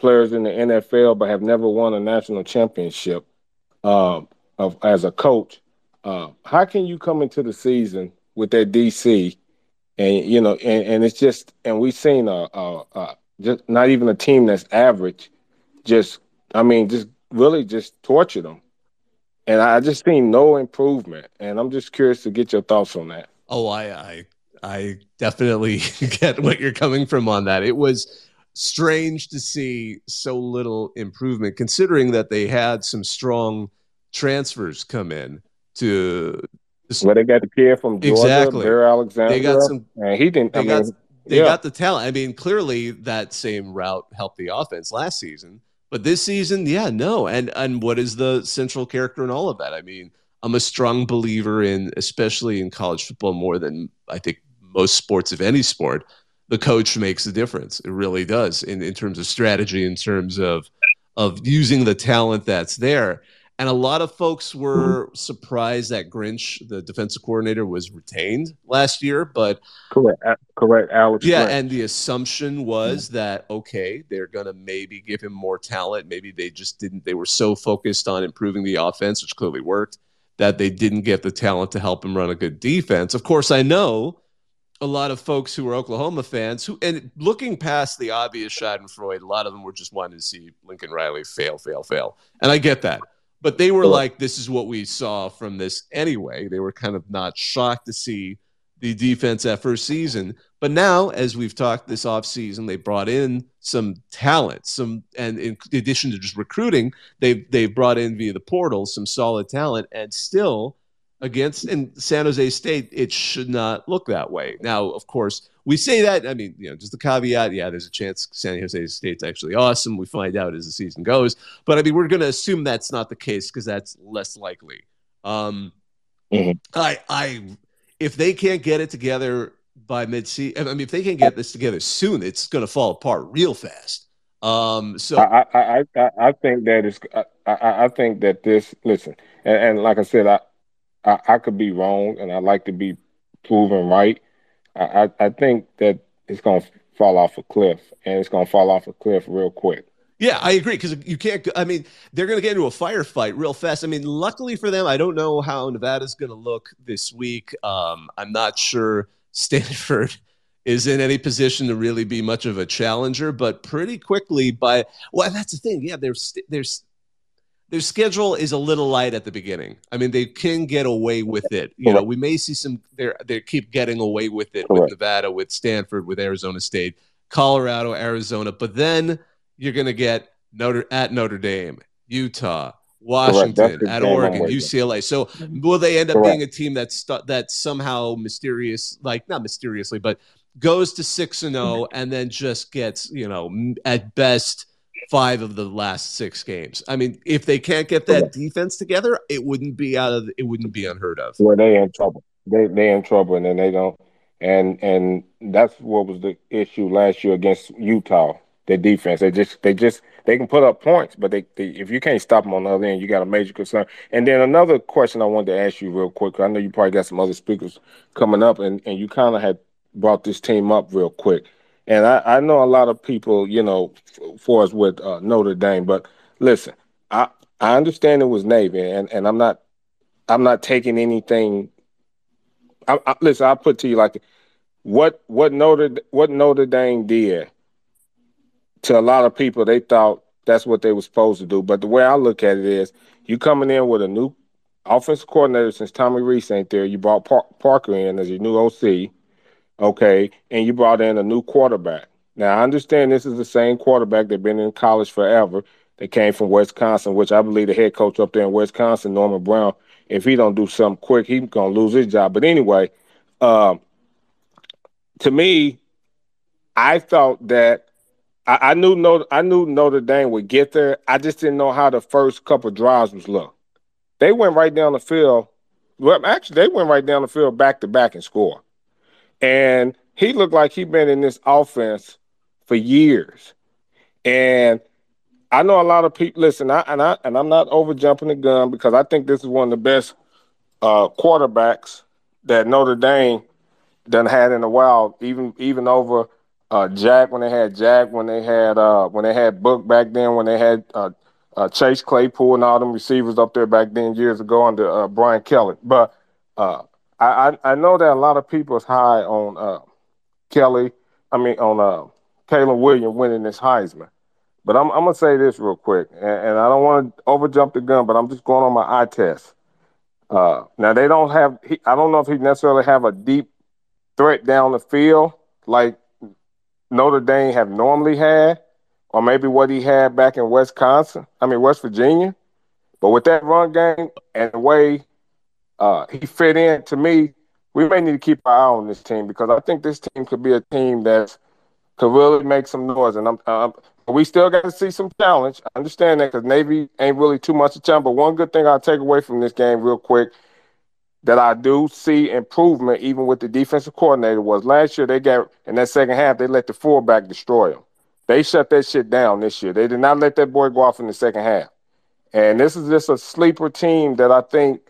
S6: players in the NFL but have never won a national championship uh, of, as a coach. Uh, how can you come into the season with that DC and you know and, and it's just and we've seen a, a, a, just not even a team that's average just I mean just really just torture them and I just seen no improvement and I'm just curious to get your thoughts on that.
S1: Oh, I I I definitely get what you're coming from on that. It was strange to see so little improvement, considering that they had some strong transfers come in to.
S6: Well, they got the kid from Georgia, exactly. Bear Alexander. They got some. And he didn't.
S1: They,
S6: I
S1: got,
S6: mean,
S1: they yeah. got the talent. I mean, clearly that same route helped the offense last season, but this season, yeah, no. And and what is the central character in all of that? I mean, I'm a strong believer in, especially in college football, more than I think most sports of any sport the coach makes a difference. It really does in, in terms of strategy, in terms of of using the talent that's there. And a lot of folks were mm-hmm. surprised that Grinch, the defensive coordinator, was retained last year. But
S6: correct, correct, Alex.
S1: Yeah, Grinch. and the assumption was mm-hmm. that okay, they're gonna maybe give him more talent. Maybe they just didn't. They were so focused on improving the offense, which clearly worked, that they didn't get the talent to help him run a good defense. Of course, I know a lot of folks who were Oklahoma fans who, and looking past the obvious Schadenfreude, a lot of them were just wanting to see Lincoln Riley fail, fail, fail. And I get that. But they were like, this is what we saw from this anyway. They were kind of not shocked to see the defense at first season. But now, as we've talked this offseason, they brought in some talent, some and in addition to just recruiting, they've they've brought in via the portal some solid talent, and still against in San Jose State, it should not look that way. Now, of course, we say that. I mean, you know, just the caveat. Yeah, there's a chance San Jose State's actually awesome. We find out as the season goes, but I mean, we're going to assume that's not the case because that's less likely. Um, mm-hmm. I, I, if they can't get it together by mid-season, I mean, if they can't get this together soon, it's going to fall apart real fast. Um, so
S6: I, I, I, I think that is, I, I think that this. Listen, and, and like I said, I, I, I could be wrong, and I like to be proven right. I, I, think that it's going to fall off a cliff, and it's going to fall off a cliff real quick.
S1: Yeah, I agree because you can't. I mean, they're going to get into a firefight real fast. I mean, luckily for them, I don't know how Nevada's going to look this week. Um, I'm not sure Stanford is in any position to really be much of a challenger, but pretty quickly by well, that's the thing. Yeah, there's there's their schedule is a little light at the beginning. I mean, they can get away with it. You know, we may see some. They they keep getting away with it with Nevada, with Stanford, with Arizona State, Colorado, Arizona. But then you're going to get Notre at Notre Dame, Utah, Washington, at Oregon, UCLA. So will they end up Correct. being a team that's that somehow mysterious, like not mysteriously, but goes to six and zero, oh and then just gets you know at best five of the last six games. I mean, if they can't get that defense together, it wouldn't be out of it wouldn't be unheard of.
S6: Where they in trouble. They they in trouble and then they don't and and that's what was the issue last year against Utah. Their defense. They just they just they can put up points, but they, they if you can't stop them on the other end, you got a major concern. And then another question I wanted to ask you real quick. I know you probably got some other speakers coming up, and, and you kind of had brought this team up real quick. And I, I know a lot of people, you know, for us with uh, Notre Dame, but listen, I I understand it was Navy, and, and I'm not I'm not taking anything. I, I, listen, I put to you like what what Notre what Notre Dame did to a lot of people, they thought that's what they were supposed to do. But the way I look at it is, you coming in with a new offensive coordinator since Tommy Rees ain't there. You brought Par- Parker in as your new OC okay, and you brought in a new quarterback. Now I understand this is the same quarterback that's been in college forever. They came from Wisconsin, which I believe the head coach up there in Wisconsin, Norman Brown, if he don't do something quick, he's gonna lose his job. But anyway, um, to me, I thought that I, I, knew Notre, I knew Notre Dame would get there. I just didn't know how the first couple drives was look. They went right down the field. Well, actually, they went right down the field back to back and score. And he looked like he'd been in this offense for years. And I know a lot of people listen, I, and I and I'm not over jumping the gun because I think this is one of the best uh, quarterbacks that Notre Dame done had in a while, even even over uh, Jack when they had Jack, when they had uh, when they had Book back then, when they had uh, uh, Chase Claypool and all them receivers up there back then years ago under uh, Brian Kelly. But I, I, I know that a lot of people is high on uh, Kelly. I mean on uh, Caleb Williams winning this Heisman. But I'm, I'm gonna say this real quick, and, and I don't want to overjump the gun, but I'm just going on my eye test. Uh, now they don't have. He, I don't know if he necessarily have a deep threat down the field like Notre Dame have normally had, or maybe what he had back in Wisconsin. I mean West Virginia. But with that run game and the way uh, he fit in. To me, we may need to keep our eye on this team because I think this team could be a team that could really make some noise. And I'm, um, we still got to see some challenge. I understand that because Navy ain't really too much of a challenge. But one good thing I'll take away from this game, real quick, that I do see improvement even with the defensive coordinator was last year they got in that second half they let the fullback destroy them. They shut that shit down this year. They did not let that boy go off in the second half. And this is just a sleeper team that I think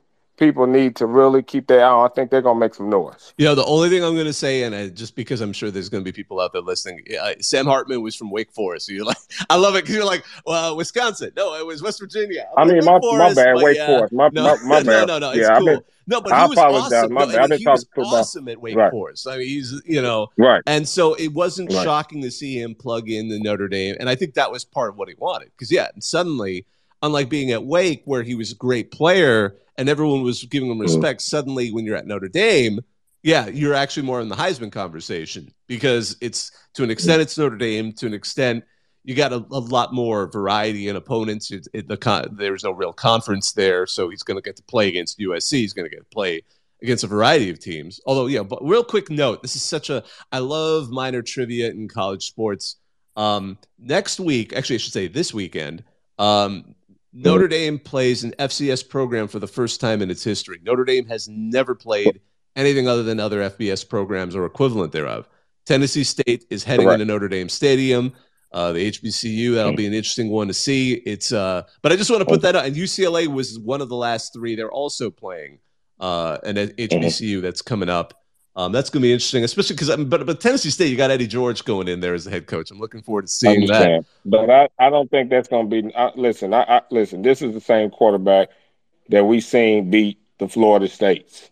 S6: people need to really keep their eye on. I think they're gonna make some noise.
S1: You know, the only thing I'm going to say, and I, just because I'm sure there's going to be people out there listening, uh, Sam Hartman was from Wake Forest. So you're like, I love it because you're like, well, Wisconsin. No, it was West Virginia.
S6: I'm i mean, my, my bad, Wake yeah. Forest. My,
S1: no,
S6: my, my
S1: bad. No, no, no. It's
S6: yeah,
S1: cool. Been, no, but
S6: I
S1: he was awesome. No.
S6: I,
S1: mean, he was awesome at Wake
S6: right.
S1: Forest. I mean, he's, you know,
S6: right.
S1: And so it wasn't
S6: right.
S1: shocking to see him plug in the Notre Dame. And I think that was part of what he wanted. Because, yeah, and suddenly, unlike being at Wake, where he was a great player and everyone was giving him respect, mm. suddenly when you're at Notre Dame, yeah, you're actually more in the Heisman conversation because it's to an extent it's Notre Dame, to an extent you got a, a lot more variety in opponents. It, it, the there's no real conference there, so he's going to get to play against USC. He's going to get to play against a variety of teams. Although, yeah, but real quick note: this is such a I love minor trivia in college sports. Um, next week, actually, I should say this weekend. Um, Notre Dame plays an FCS program for the first time in its history. Notre Dame has never played anything other than other FBS programs or equivalent thereof. Tennessee State is heading into Notre Dame Stadium. Uh, the HBCU that'll be an interesting one to see. It's uh, but I just want to put that out. And UCLA was one of the last three. They're also playing uh, an HBCU that's coming up. Um, that's going to be interesting, especially because but but Tennessee State, you got Eddie George going in there as the head coach. I'm looking forward to seeing that.
S6: But I, I don't think that's going to be. Uh, listen, I, I, listen. This is the same quarterback that we seen beat the Florida States.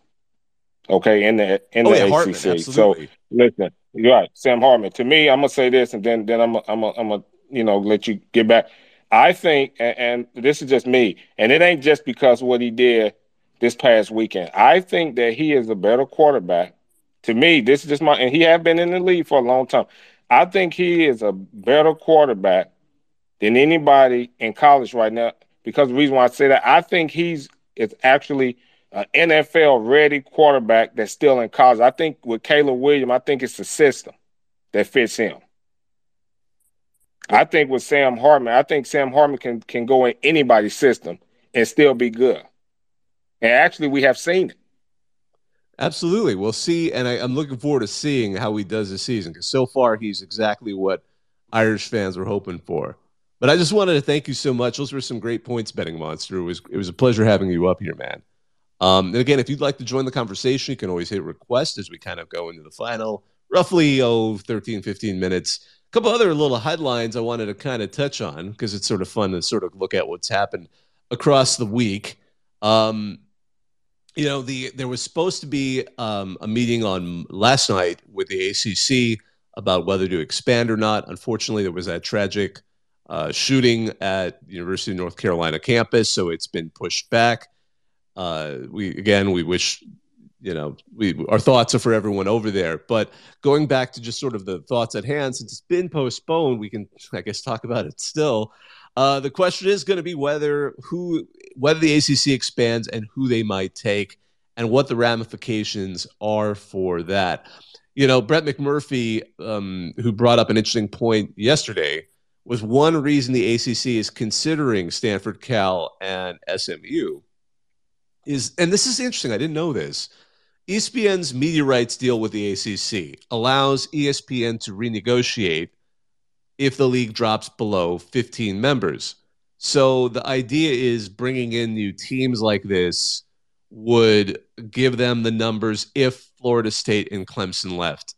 S6: Okay, in the in
S1: oh,
S6: the
S1: yeah,
S6: ACC.
S1: Hartman,
S6: so listen, you're right, Sam Hartman. To me, I'm gonna say this, and then then I'm a, I'm a, I'm gonna you know let you get back. I think, and, and this is just me, and it ain't just because what he did this past weekend. I think that he is a better quarterback to me, this is just my and he have been in the league for a long time. I think he is a better quarterback than anybody in college right now. Because the reason why I say that, I think he's is actually an NFL ready quarterback that's still in college. I think with Caleb Williams, I think it's the system that fits him. I think with Sam Hartman, I think Sam Hartman can can go in anybody's system and still be good. And actually, we have seen it.
S1: Absolutely. We'll see. And I, am looking forward to seeing how he does this season because so far he's exactly what Irish fans were hoping for. But I just wanted to thank you so much. Those were some great points, Betting Monster. It was, it was a pleasure having you up here, man. Um, and again, if you'd like to join the conversation, you can always hit request as we kind of go into the final, roughly, oh, 13, 15 minutes. A couple other little headlines I wanted to kind of touch on because it's sort of fun to sort of look at what's happened across the week. Um, you know the there was supposed to be um, a meeting on last night with the ACC about whether to expand or not. Unfortunately, there was that tragic uh, shooting at University of North Carolina campus, so it's been pushed back. Uh, we again, we wish you know we our thoughts are for everyone over there. But going back to just sort of the thoughts at hand, since it's been postponed, we can I guess talk about it still. Uh, the question is going to be whether who whether the ACC expands and who they might take, and what the ramifications are for that. You know, Brett McMurphy, um, who brought up an interesting point yesterday, was one reason the ACC is considering Stanford, Cal, and SMU. Is and this is interesting. I didn't know this. ESPN's media rights deal with the ACC allows ESPN to renegotiate if the league drops below 15 members. So the idea is bringing in new teams like this would give them the numbers if Florida State and Clemson left.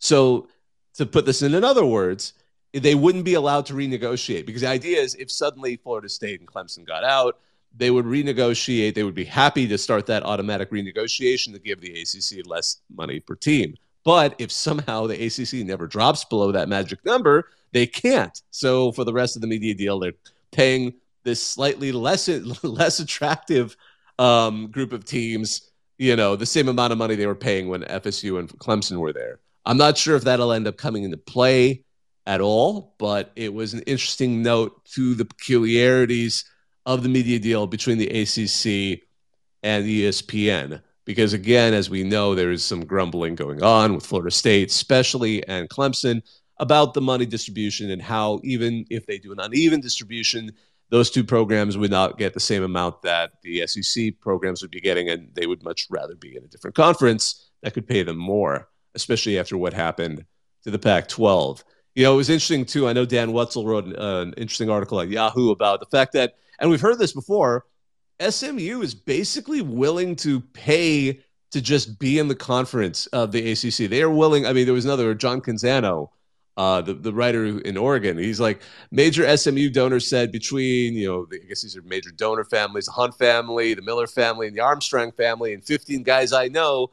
S1: So to put this in other words, they wouldn't be allowed to renegotiate because the idea is if suddenly Florida State and Clemson got out, they would renegotiate. They would be happy to start that automatic renegotiation to give the ACC less money per team. But if somehow the ACC never drops below that magic number, they can't. So for the rest of the media deal, they're paying this slightly less less attractive um, group of teams, you know, the same amount of money they were paying when FSU and Clemson were there. I'm not sure if that'll end up coming into play at all, but it was an interesting note to the peculiarities of the media deal between the ACC and ESPN. Because again, as we know, there is some grumbling going on with Florida State, especially and Clemson, about the money distribution and how even if they do an uneven distribution, those two programs would not get the same amount that the SEC programs would be getting, and they would much rather be in a different conference that could pay them more, especially after what happened to the Pac 12. You know, it was interesting too. I know Dan Wetzel wrote an, uh, an interesting article at Yahoo about the fact that, and we've heard this before, SMU is basically willing to pay to just be in the conference of the ACC. They are willing. I mean, there was another John Canzano, uh, the the writer in Oregon. He's like major SMU donors said between you know I guess these are major donor families, the Hunt family, the Miller family, and the Armstrong family, and 15 guys I know.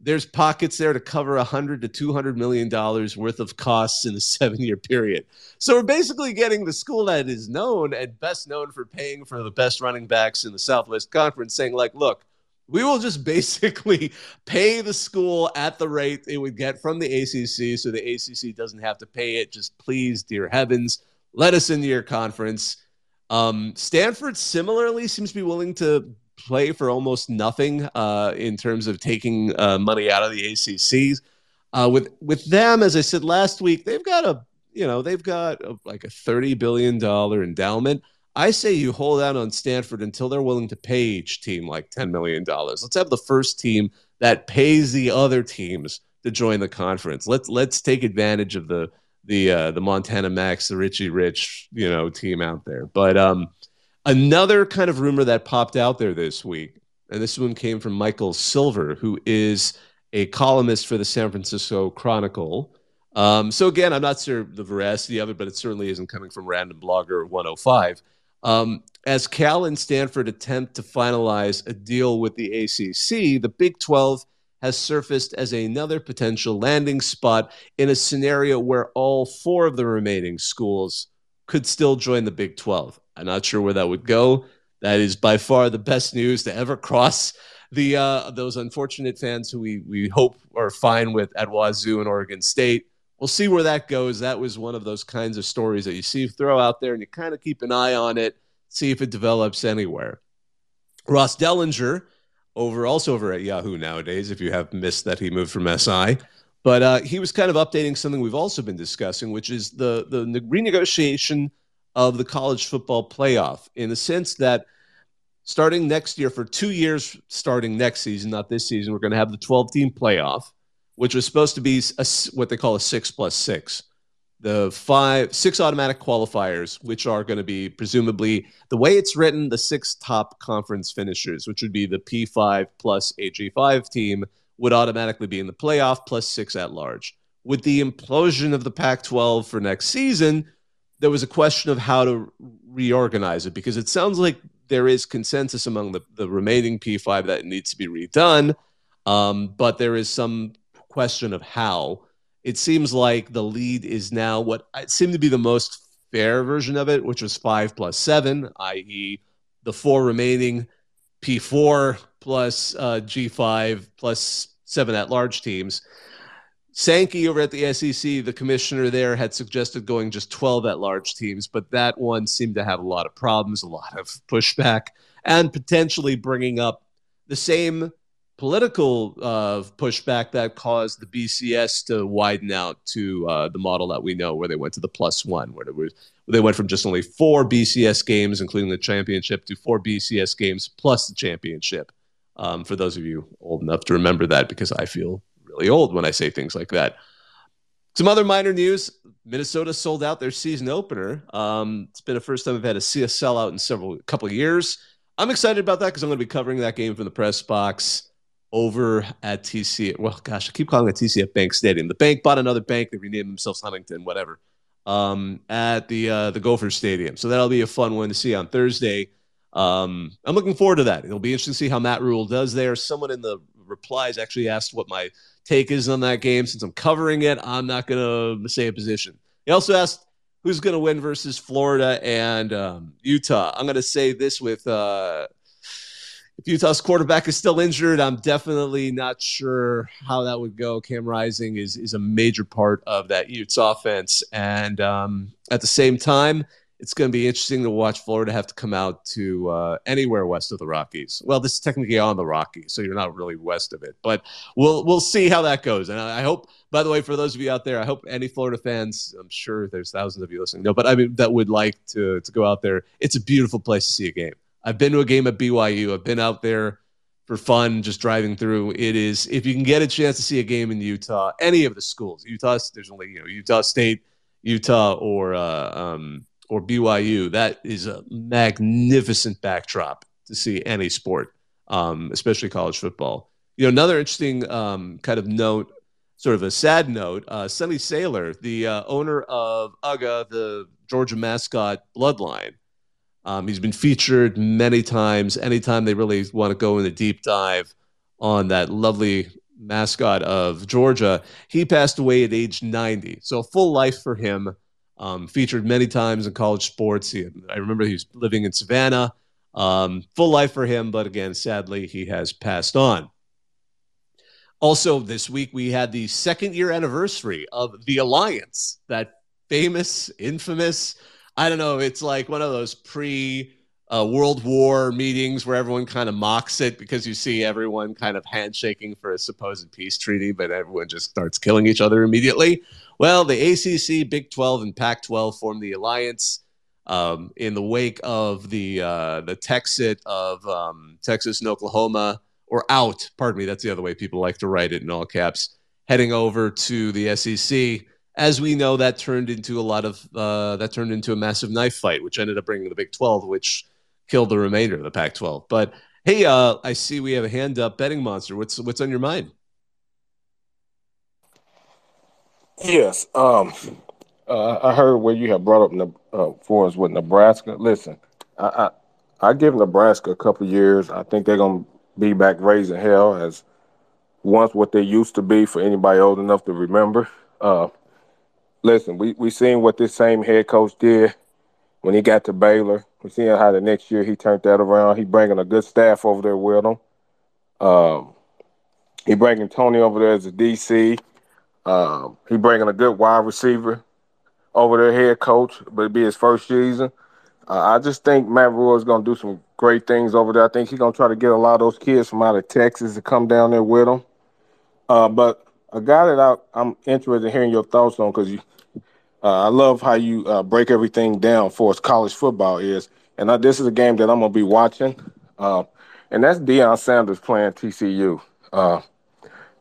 S1: There's pockets there to cover 100 to 200 million dollars worth of costs in a seven year period. So we're basically getting the school that is known and best known for paying for the best running backs in the Southwest Conference, saying like, look we will just basically pay the school at the rate it would get from the ACC so the ACC doesn't have to pay it. Just please, dear heavens, let us into your conference. Um, Stanford similarly seems to be willing to play for almost nothing uh, in terms of taking uh, money out of the ACCs. Uh, with with them, as I said last week, they've got a you know they've got a, like a thirty billion dollar endowment. I say you hold out on Stanford until they're willing to pay each team like $10 million. Let's have the first team that pays the other teams to join the conference. Let's let's take advantage of the the uh, the Montana Max, the Richie Rich, you know, team out there. But um, another kind of rumor that popped out there this week, and this one came from Michael Silver, who is a columnist for the San Francisco Chronicle. Um, so again, I'm not sure the veracity of it, but it certainly isn't coming from Random Blogger 105. Um, as Cal and Stanford attempt to finalize a deal with the ACC, the Big 12 has surfaced as another potential landing spot in a scenario where all four of the remaining schools could still join the Big 12. I'm not sure where that would go. That is by far the best news to ever cross the uh, those unfortunate fans who we we hope are fine with at Wazoo and Oregon State we'll see where that goes. That was one of those kinds of stories that you see throw out there and you kind of keep an eye on it, see if it develops anywhere. Ross Dellenger over also over at Yahoo nowadays, if you have missed that he moved from SI. But uh, he was kind of updating something we've also been discussing, which is the, the renegotiation of the college football playoff in the sense that starting next year, for two years, starting next season, not this season, we're going to have the 12 team playoff which was supposed to be a, what they call a six plus six. The five, six automatic qualifiers, which are going to be presumably the way it's written, the six top conference finishers, which would be the P5 plus AG5 team, would automatically be in the playoff plus six at large. With the implosion of the Pac 12 for next season, there was a question of how to reorganize it because it sounds like there is consensus among the, the remaining P5 that it needs to be redone. Um, but there is some question of how. It seems like the lead is now what seemed to be the most fair version of it, which was five plus seven, i.e., the four remaining P4 plus uh, G5 plus seven at large teams. Sankey over at the SEC, the commissioner there, had suggested going just 12 at large teams, but that one seemed to have a lot of problems, a lot of pushback, and potentially bringing up the same political uh, pushback that caused the BCS to widen out to uh, the model that we know, where they went to the plus one, where, where they went from just only four BCS games, including the championship, to four BCS games plus the championship. Um, for those of you old enough to remember that, because I feel really old when I say things like that. Some other minor news: Minnesota sold out their season opener. Um, it's been the first time I've had a sellout in several couple of years. I'm excited about that because I'm going to be covering that game from the press box over at TC. Well, gosh, I keep calling it TCF Bank Stadium. The bank bought another bank. They renamed themselves Huntington, whatever. Um, at the uh, the Gopher Stadium. So that'll be a fun one to see on Thursday. Um, I'm looking forward to that. It'll be interesting to see how Matt Rhule does there. Someone in the replies actually asked what my take is on that game. Since I'm covering it, I'm not going to say a position. He also asked who's going to win versus Florida and um, Utah. I'm going to say this with uh, if Utah's quarterback is still injured, I'm definitely not sure how that would go. Cam Rising is is a major part of that Utes offense, and um, at the same time, it's going to be interesting to watch Florida have to come out to uh, anywhere west of the Rockies. Well, this is technically on the Rockies, so you're not really west of it, but we'll we'll see how that goes. And I hope, by the way, for those of you out there, I hope any Florida fans, I'm sure there's thousands of you listening, no, but I mean that would like to to go out there. It's a beautiful place to see a game. I've been to a game at BYU. I've been out there for fun, just driving through. It is if you can get a chance to see a game in Utah, any of the schools, Utah, there's only you know Utah State, Utah, or uh, um, or BYU. That is a magnificent backdrop to see any sport, um, especially college football. You know, another interesting um, kind of note, sort of a sad note. Uh, Sonny Seiler, the uh, owner of UGA, the Georgia mascot Bloodline, um, he's been featured many times. Anytime they really want to go in a deep dive on that lovely mascot of Georgia, he passed away at age 90. So full life for him. Um, featured many times in college sports. He, I remember he was living in Savannah. Um, full life for him, but again, sadly, he has passed on. Also, this week we had the second year anniversary of the Alliance, that famous, infamous. I don't know. It's like one of those pre uh, World War meetings where everyone kind of mocks it because you see everyone kind of handshaking for a supposed peace treaty, but everyone just starts killing each other immediately. Well, the ACC, Big 12, and Pac 12 formed the alliance um, in the wake of the uh, the Texit of um, Texas and Oklahoma, or out, pardon me, that's the other way people like to write it in all caps, heading over to the SEC. As we know, that turned into a lot of uh, that turned into a massive knife fight, which ended up bringing the Big 12, which killed the remainder of the Pac-12. But hey, uh, I see we have a hand up, betting monster. What's what's on your mind?
S6: Yes. Um, uh, I heard where you have brought up uh, for us with Nebraska. Listen, I, I, I give Nebraska a couple years. I think they're gonna be back raising hell as once what they used to be for anybody old enough to remember. Uh, listen, we we seen what this same head coach did when he got to Baylor. We seen how the next year he turned that around. He bringing a good staff over there with him. Um, he bringing Tony over there as a DC. Um, he bringing a good wide receiver over their head coach, but it'd be his first season. Uh, I just think Matt Rhule is going to do some great things over there. I think he's going to try to get a lot of those kids from out of Texas to come down there with him. Uh, but a guy that I, am interested in hearing your thoughts on because you, uh, I love how you uh, break everything down for us. College football is, and I, this is a game that I'm going to be watching, uh, and that's Deion Sanders playing TCU. Uh,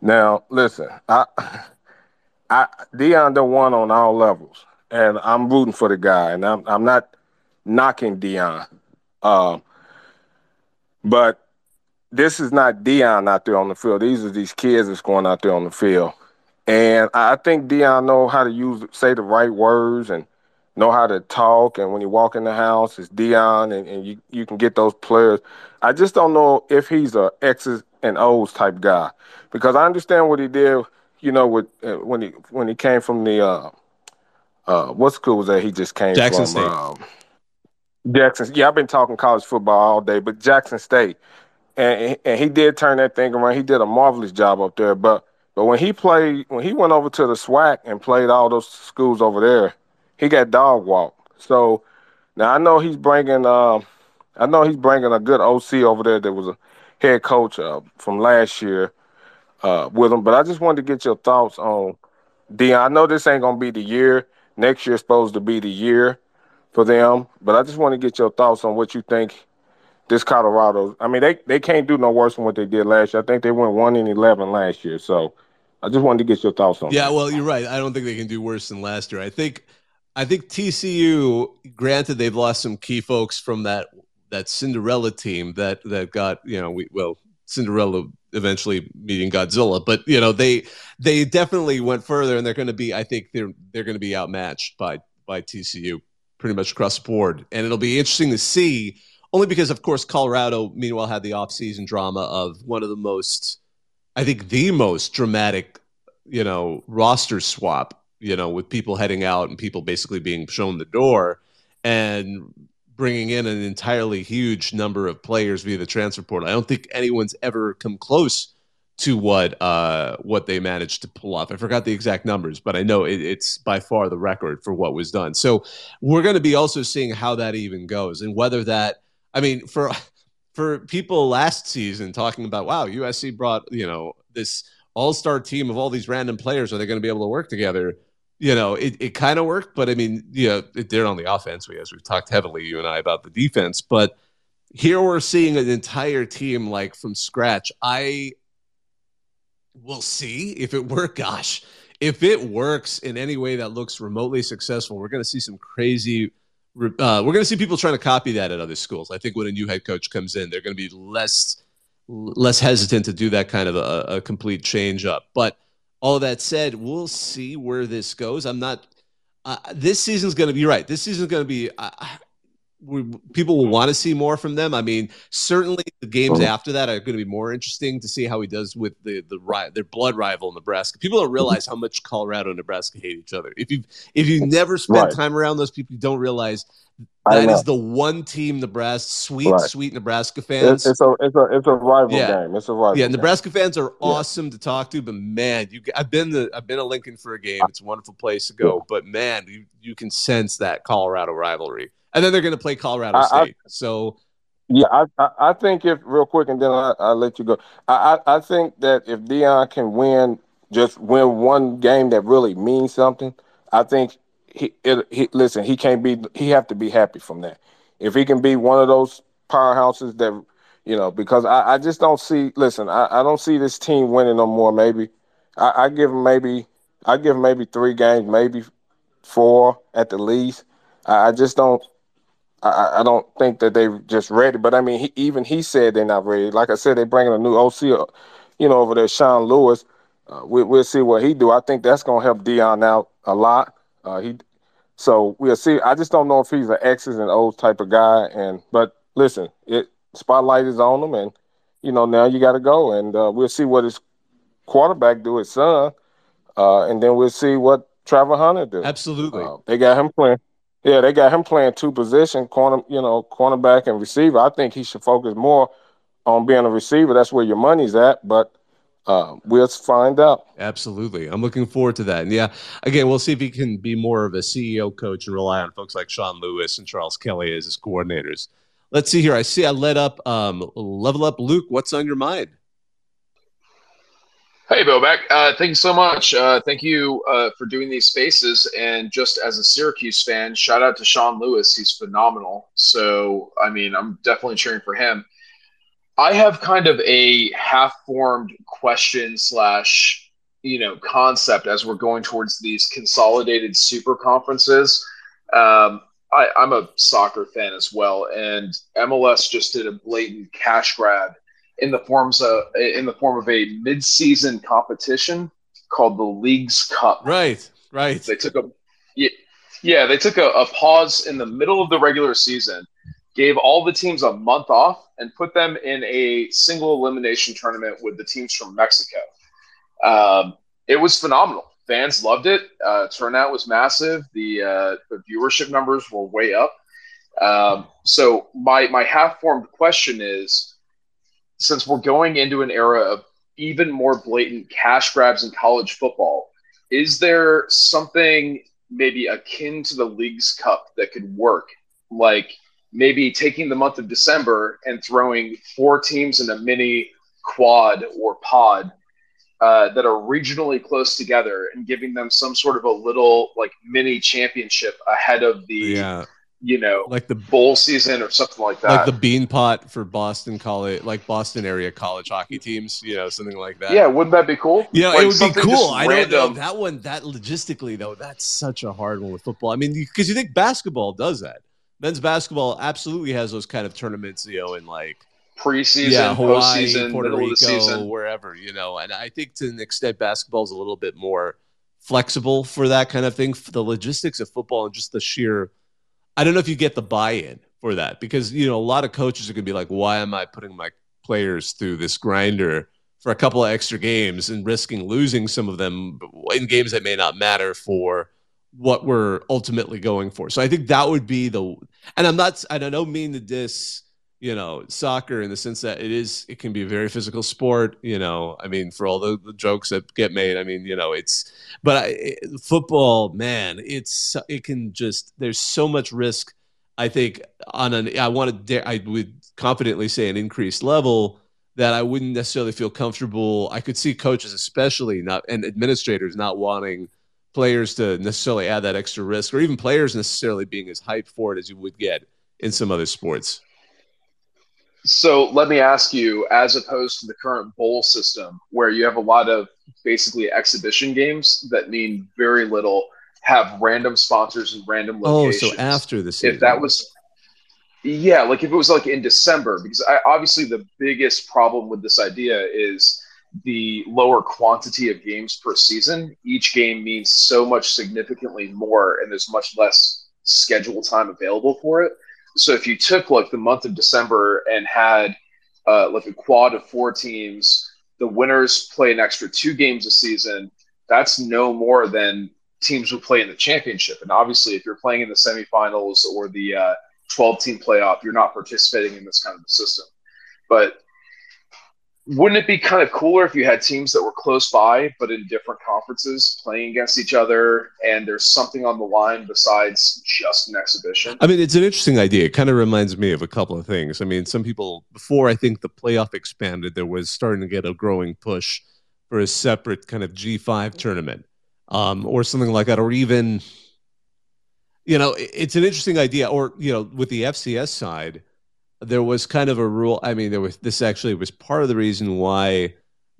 S6: now, listen, I, I Deion the one on all levels and I'm rooting for the guy, and I'm I'm not knocking Deion, um, but this is not Deion out there on the field. These are these kids that's going out there on the field, and I think Deion know how to use say the right words and know how to talk. And when you walk in the house, it's Deion, and, and you you can get those players. I just don't know if he's a X's and O's type guy because I understand what he did. You know, with uh, when he when he came from the uh, uh, what school was that he just came
S1: Jackson
S6: from?
S1: State.
S6: Um, Jackson. Yeah, I've been talking college football all day, but Jackson State, and and he did turn that thing around. He did a marvelous job up there. But but when he played, when he went over to the SWAC and played all those schools over there, he got dog walked. So now I know he's bringing. Uh, I know he's bringing a good OC over there that was a head coach uh, from last year uh, with him. But I just wanted to get your thoughts on Deion. I know this ain't gonna be the year next year's supposed to be the year for them. But I just want to get your thoughts on what you think this Colorado. I mean, they, they can't do no worse than what they did last year. I think they went one in eleven last year. So I just wanted to get your thoughts on.
S1: Yeah,
S6: that.
S1: well, you're right. I don't think they can do worse than last year. I think I think TCU. Granted, they've lost some key folks from that that Cinderella team that that got you know we well Cinderella eventually meeting Godzilla. But you know, they they definitely went further, and they're going to be. I think they're they're going to be outmatched by by TCU pretty much across the board, and it'll be interesting to see. Only because, of course, Colorado, meanwhile, had the offseason drama of one of the most, I think, the most dramatic, you know, roster swap. You know, with people heading out and people basically being shown the door, and bringing in an entirely huge number of players via the transfer portal. I don't think anyone's ever come close to what uh, what they managed to pull off. I forgot the exact numbers, but I know it, it's by far the record for what was done. So we're going to be also seeing how that even goes and whether that. I mean, for for people last season talking about, wow, USC brought you know this all star team of all these random players. Are they going to be able to work together? you know, it, it kind of worked, but I mean, you know, it did on the offense. We, as we've talked heavily, you and I, about the defense, but here we're seeing an entire team like from scratch. I will see if it work. Gosh, if it works in any way that looks remotely successful, we're going to see some crazy uh, we're going to see people trying to copy that at other schools. I think when a new head coach comes in, they're going to be less less hesitant to do that kind of a, a complete change up. But all that said, we'll see where this goes. I'm not. Uh, this season's going to be right. This season's going to be. Uh, we, people will want to see more from them. I mean, certainly the games uh-huh. after that are going to be more interesting to see how he does with the the their blood rival Nebraska. People don't realize how much Colorado and Nebraska hate each other. If you if you never spent right. time around those people, you don't realize that is the one team Nebraska sweet right. sweet Nebraska fans.
S6: It's, it's, a it's a it's a rival yeah. game. It's a rival.
S1: Yeah,
S6: game.
S1: Nebraska fans are awesome yeah. to talk to, but man, you I've been the I've been a Lincoln for a game. It's a wonderful place to go, but man, you you can sense that Colorado rivalry and then they're going to play Colorado State. I, so,
S6: yeah, I, I think if real quick, and then I, will let you go. I, I think that if Deion can win, just win one game that really means something, I think he, it, he listen. He can't be. He have to be happy from that. If he can be one of those powerhouses that you know, because I, I just don't see. Listen, I, I don't see this team winning no more. Maybe I, I give him maybe I give him maybe three games, maybe four at the least. I, I just don't. I, I don't think that they just ready. But I mean, he, even he said they're not ready. Like I said, they're bringing a new OC, uh, you know, over there, Sean Lewis. Uh, we, will see what he do. I think that's going to help Deion out a lot. Uh, he, so we'll see. I just don't know if he's an X's and O's type of guy. And but listen, it spotlight is on him, and you know now you got to go, and uh, we'll see what his quarterback do, his son, uh, and then we'll see what Travis Hunter do.
S1: Absolutely,
S6: uh, they got him playing. Yeah, they got him playing two position, corner, you know, cornerback and receiver. I think he should focus more on being a receiver. That's where your money's at. But uh, we'll find out.
S1: Absolutely. I'm looking forward to that. And yeah, again, we'll see if he can be more of a CEO coach and rely on folks like Sean Lewis and Charles Kelly as his coordinators. Let's see here. I see I led up um, level up Luke. What's on your mind?
S7: Hey, Bobak. Uh, thank you so much. Uh, thank you uh, for doing these spaces. And just as a Syracuse fan, shout out to Sean Lewis. He's phenomenal. So, I mean, I'm definitely cheering for him. I have kind of a half-formed question slash, you know, concept as we're going towards these consolidated super conferences. Um, I, I'm a soccer fan as well, and MLS just did a blatant cash grab in the forms of in the form of a mid-season competition called the Leagues Cup.
S1: Right, right.
S7: They took a yeah, yeah they took a, a pause in the middle of the regular season, gave all the teams a month off, and put them in a single elimination tournament with the teams from Mexico. Um, it was phenomenal. Fans loved it. Uh, turnout was massive. The, uh, the viewership numbers were way up. Um, so my my half formed question is since we're going into an era of even more blatant cash grabs in college football, is there something maybe akin to the Leagues Cup that could work? Like maybe taking the month of December and throwing four teams in a mini quad or pod uh, that are regionally close together and giving them some sort of a little like mini championship ahead of the yeah you know,
S1: like the
S7: bowl season or something like that.
S1: Like the Beanpot for Boston college, like Boston area college hockey teams, you know, something like that.
S7: Yeah, wouldn't that be cool?
S1: Yeah, like it would be cool. I don't know that one. That logistically though, that's such a hard one with football. I mean, because you think basketball does that. Men's basketball absolutely has those kind of tournaments, you know, in like
S7: preseason, yeah, Hawaii, postseason, Puerto Rico,
S1: wherever, you know. And I think to an extent, basketball is a little bit more flexible for that kind of thing. For the logistics of football and just the sheer I don't know if you get the buy-in for that because you know a lot of coaches are going to be like, why am I putting my players through this grinder for a couple of extra games and risking losing some of them in games that may not matter for what we're ultimately going for. So I think that would be the and I'm not I don't mean to diss you know soccer in the sense that it is it can be a very physical sport you know i mean for all the, the jokes that get made i mean you know it's but I, football man it's it can just there's so much risk i think on an i want to i would confidently say an increased level that i wouldn't necessarily feel comfortable. I could see coaches especially not and administrators not wanting players to necessarily add that extra risk or even players necessarily being as hyped for it as you would get in some other sports
S7: so let me ask you, as opposed to the current bowl system, where you have a lot of basically exhibition games that mean very little, have random sponsors and random locations.
S1: Oh, so after the season.
S7: If that was yeah, like if it was like in December, because I, obviously the biggest problem with this idea is the lower quantity of games per season. Each game means so much significantly more, and there's much less schedule time available for it. So if you took like the month of December and had uh, like a quad of four teams, the winners play an extra two games a season. That's no more than teams would play in the championship. And obviously, if you're playing in the semifinals or the uh, 12 team playoff, you're not participating in this kind of a system. But wouldn't it be kind of cooler if you had teams that were close by but in different conferences playing against each other and there's something on the line besides just an exhibition?
S1: I mean it's an interesting idea. It kind of reminds me of a couple of things. I mean some people before i think the playoff expanded there was starting to get a growing push for a separate kind of g5 tournament um, or something like that or even you know it's an interesting idea or you know with the fcs side there was kind of a rule. I mean, there was this actually was part of the reason why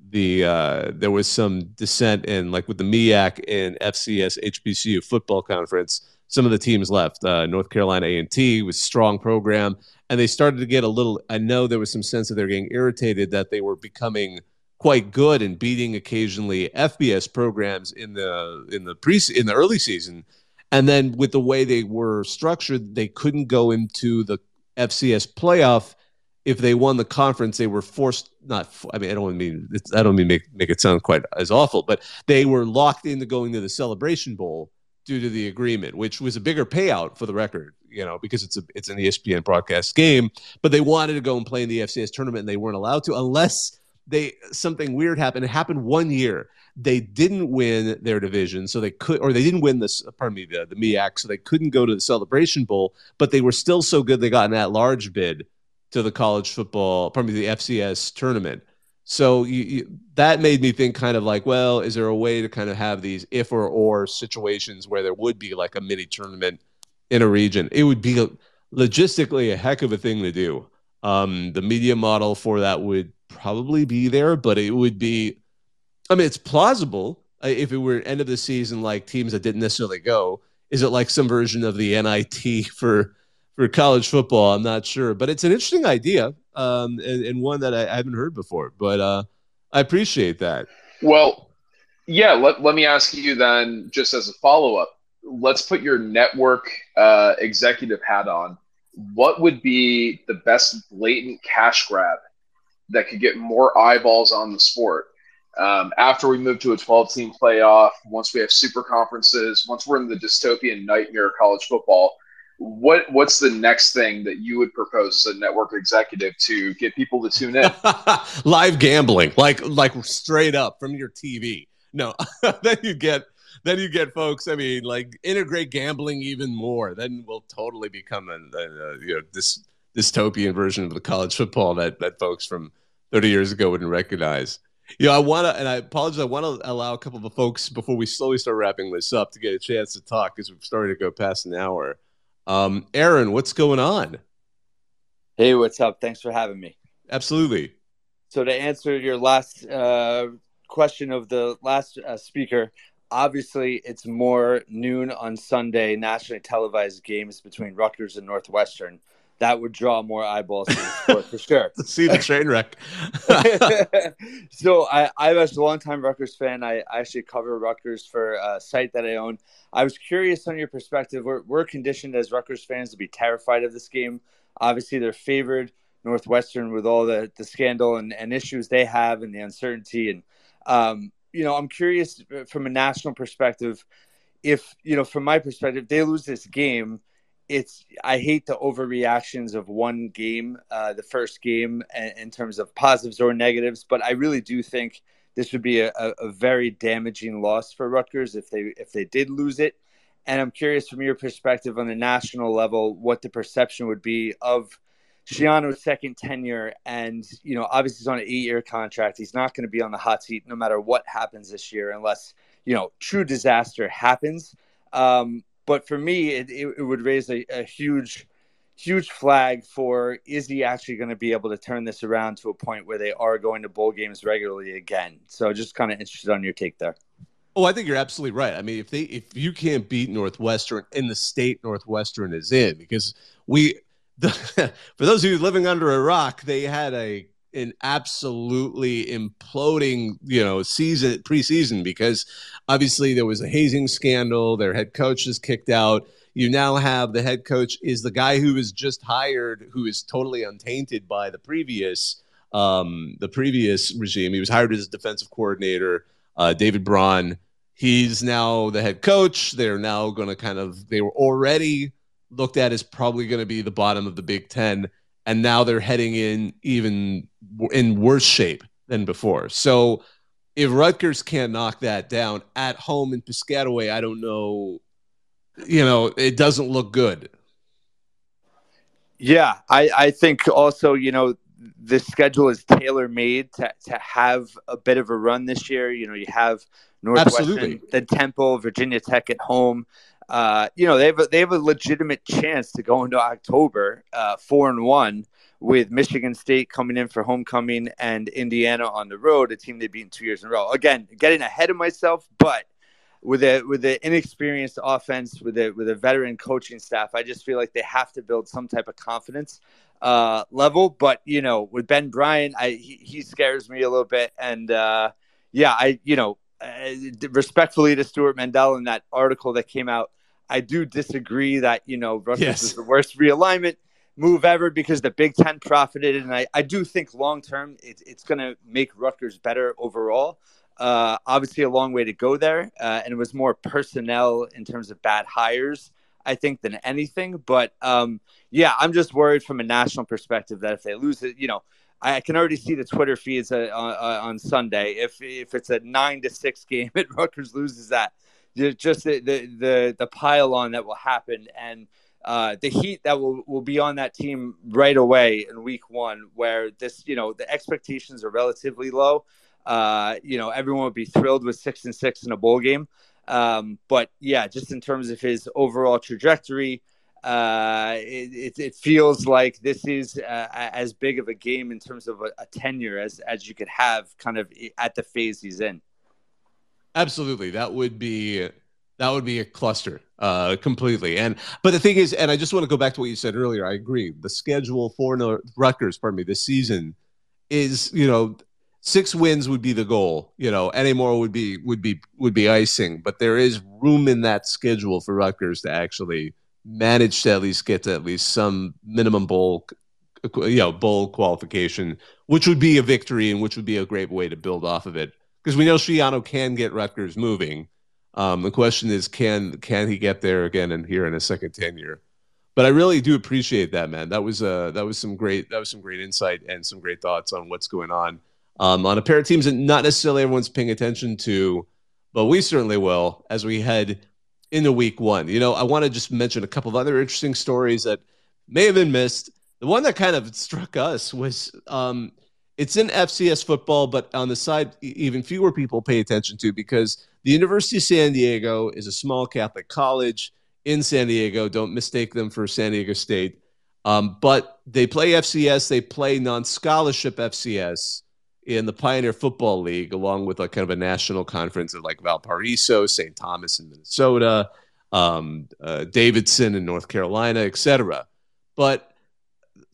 S1: the uh, there was some dissent in like with the MEAC and FCS HBCU football conference. Some of the teams left. Uh, North Carolina A and T was strong program, and they started to get a little. I know there was some sense that they're getting irritated that they were becoming quite good and beating occasionally FBS programs in the in the pre in the early season. And then with the way they were structured, they couldn't go into the FCS playoff, if they won the conference, they were forced. Not, I mean, I don't mean I don't mean make make it sound quite as awful, but they were locked into going to the Celebration Bowl due to the agreement, which was a bigger payout for the record, you know, because it's a it's an ESPN broadcast game. But they wanted to go and play in the FCS tournament, and they weren't allowed to unless they something weird happened. It happened one year. They didn't win their division, so they could, or they didn't win this. Pardon me, the the MEAC, so they couldn't go to the Celebration Bowl. But they were still so good they got an at large bid to the college football, pardon me, the FCS tournament. So you, you, that made me think kind of like, well, is there a way to kind of have these if or or situations where there would be like a mini tournament in a region? It would be logistically a heck of a thing to do. Um, the media model for that would probably be there, but it would be. I mean, it's plausible uh, if it were end of the season, like teams that didn't necessarily go. Is it like some version of the NIT for for college football? I'm not sure, but it's an interesting idea um, and, and one that I, I, haven't heard before. But uh, I appreciate that.
S7: Well, yeah. Let let me ask you then, just as a follow up. Let's put your network uh, executive hat on. What would be the best blatant cash grab that could get more eyeballs on the sport. Um, after we move to a 12 team playoff, once we have super conferences, once we're in the dystopian nightmare of college football, what what's the next thing that you would propose as a network executive to get people to tune in?
S1: Live gambling, like like straight up from your TV. No, then you get then you get folks. I mean, like integrate gambling even more. Then we'll totally become a, a you know this dystopian version of the college football that that folks from 30 years ago wouldn't recognize. You know, I want to, and I apologize. I want to allow a couple of folks before we slowly start wrapping this up to get a chance to talk because we've started to go past an hour. Um, Aaron, what's going on?
S8: Hey, what's up? Thanks for having me.
S1: Absolutely.
S8: So, to answer your last uh, question of the last uh, speaker, obviously it's more noon on Sunday nationally televised games between Rutgers and Northwestern that would draw more eyeballs to the sport for sure.
S1: see the train wreck.
S8: so I, I'm a longtime Rutgers fan. I, I actually cover Rutgers for a site that I own. I was curious on your perspective. We're, we're conditioned as Rutgers fans to be terrified of this game. Obviously, they're favored Northwestern with all the, the scandal and, and issues they have and the uncertainty. And, um, you know, I'm curious uh, from a national perspective if, you know, from my perspective, they lose this game – it's I hate the overreactions of one game, uh, the first game, in terms of positives or negatives. But I really do think this would be a, a, very damaging loss for Rutgers if they if they did lose it. And I'm curious from your perspective on the national level, what the perception would be of Schiano's second tenure. And you know, obviously he's on an eight-year contract. He's not going to be on the hot seat no matter what happens this year, unless you know true disaster happens. Um, but for me, it, it, it would raise a, a, huge, huge flag for is he actually going to be able to turn this around to a point where they are going to bowl games regularly again? So just kind of interested on your take there.
S1: Oh, I think you're absolutely right. I mean, if they if you can't beat Northwestern in the state Northwestern is in, because we the, for those of you living under a rock, they had a an absolutely imploding, you know, season preseason because obviously there was a hazing scandal. Their head coach is kicked out. You now have the head coach is the guy who was just hired, who is totally untainted by the previous um, the previous regime. He was hired as a defensive coordinator, uh, David Braun he's now the head coach. They're now going to kind of, they were already looked at as probably going to be the bottom of the Big Ten. And now they're heading in even in worse shape than before. So if Rutgers can't knock that down at home in Piscataway, I don't know. You know, it doesn't look good.
S8: Yeah, I, I think also, you know, the schedule is tailor made to, to have a bit of a run this year. You know, you have Northwestern, Absolutely. then Temple, Virginia Tech at home. Uh, you know, they have a, they have a legitimate chance to go into October uh, four and one with Michigan State coming in for homecoming and Indiana on the road, a team they've beaten two years in a row. Again, getting ahead of myself, but with a with an inexperienced offense, with a with a veteran coaching staff, I just feel like they have to build some type of confidence uh, level. But you know, with Ben Bryant, I he, he scares me a little bit, and uh, yeah, I you know uh, respectfully to Stewart Mandel in that article that came out, I do disagree that you know Rutgers yes. is the worst realignment move ever because the Big Ten profited, and I, I do think long term it, it's going to make Rutgers better overall. Uh, obviously, a long way to go there, uh, and it was more personnel in terms of bad hires, I think, than anything. But um, yeah, I'm just worried from a national perspective that if they lose it, you know, I can already see the Twitter feeds uh, uh, on Sunday. If if it's a nine to six game and Rutgers loses that, just the the the, the pile on that will happen and uh, the heat that will, will be on that team right away in week one, where this you know the expectations are relatively low. Uh, you know everyone would be thrilled with six and six in a bowl game, um, but yeah, just in terms of his overall trajectory uh, it, it, feels like this is uh, as big of a game in terms of a, a, tenure as as you could have kind of at the phase he's in.
S1: Absolutely, that would be that would be a cluster uh, completely. And but the thing is, and I just want to go back to what you said earlier. I agree. The schedule for North Rutgers, pardon me, this season is you know six wins would be the goal. You know, any more would be would be would be icing. But there is room in that schedule for Rutgers to actually manage to at least get to at least some minimum bowl you know bowl qualification which would be a victory and which would be a great way to build off of it because we know Schiano can get Rutgers moving um, the question is can can he get there again and here in a second tenure but I really do appreciate that man that was uh that was some great that was some great insight and some great thoughts on what's going on um, on a pair of teams that not necessarily everyone's paying attention to but we certainly will as we head into week one. You know, I want to just mention a couple of other interesting stories that may have been missed. The one that kind of struck us was um, it's in FCS football, but on the side, even fewer people pay attention to because the University of San Diego is a small Catholic college in San Diego. Don't mistake them for San Diego State. Um, but they play FCS, they play non scholarship FCS in the Pioneer Football League, along with like kind of a national conference of like Valparaiso, St. Thomas in Minnesota, um, uh, Davidson in North Carolina, etc. But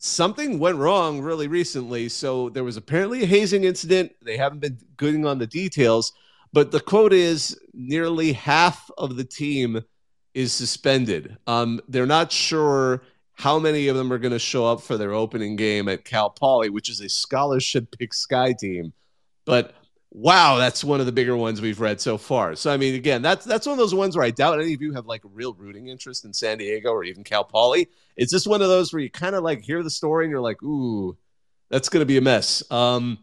S1: something went wrong really recently. So there was apparently a hazing incident. They haven't been going on the details, but the quote is nearly half of the team is suspended. Um, they're not sure how many of them are going to show up for their opening game at Cal Poly, which is a scholarship Big Sky team. But wow, that's one of the bigger ones we've read so far. So I mean, again, that's that's one of those ones where I doubt any of you have like a real rooting interest in San Diego or even Cal Poly. It's just one of those where you kind of like hear the story and you're like, ooh, that's going to be a mess. Um,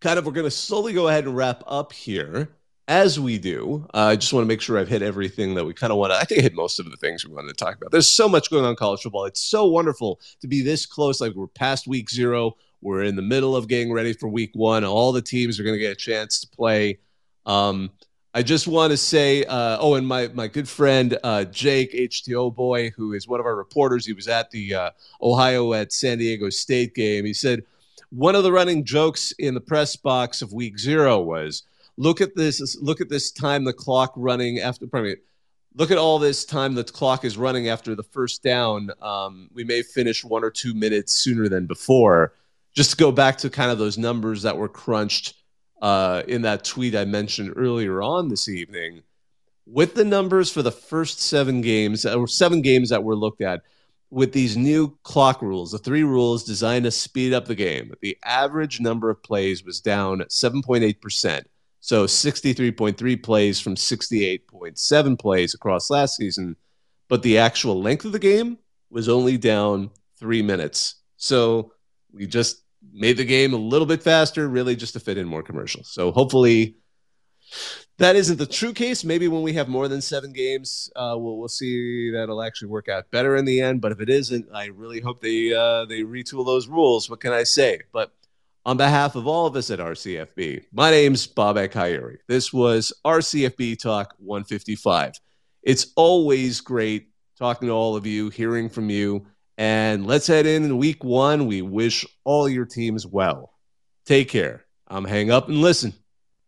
S1: kind of, we're going to slowly go ahead and wrap up here as we do, uh, I just want to make sure I've hit everything that we kind of want to. I think I hit most of the things we wanted to talk about. There's so much going on college football. It's so wonderful to be this close. Like we're past week zero. We're in the middle of getting ready for week one. All the teams are going to get a chance to play. Um, I just want to say, uh, oh, and my my good friend uh, Jake HTO boy, who is one of our reporters, he was at the uh, Ohio at San Diego State game. He said one of the running jokes in the press box of week zero was look at this. Look at this time the clock running after. Me, look at all this time the clock is running after the first down. Um, we may finish one or two minutes sooner than before. Just to go back to kind of those numbers that were crunched uh, in that tweet I mentioned earlier on this evening, with the numbers for the first seven games or seven games that were looked at, with these new clock rules, the three rules designed to speed up the game, the average number of plays was down 7.8%. So 63.3 plays from 68.7 plays across last season. But the actual length of the game was only down three minutes. So we just made the game a little bit faster, really just to fit in more commercials. So hopefully that isn't the true case. Maybe when we have more than seven games, uh, we'll we'll see that'll actually work out better in the end. But if it isn't, I really hope they uh, they retool those rules. What can I say? But on behalf of all of us at RCFB, my name's Bobak Ha'Eri. This was RCFB Talk 155. It's always great talking to all of you, hearing from you, and let's head in in week one. We wish all your teams well. Take care. I'm hang up and listen.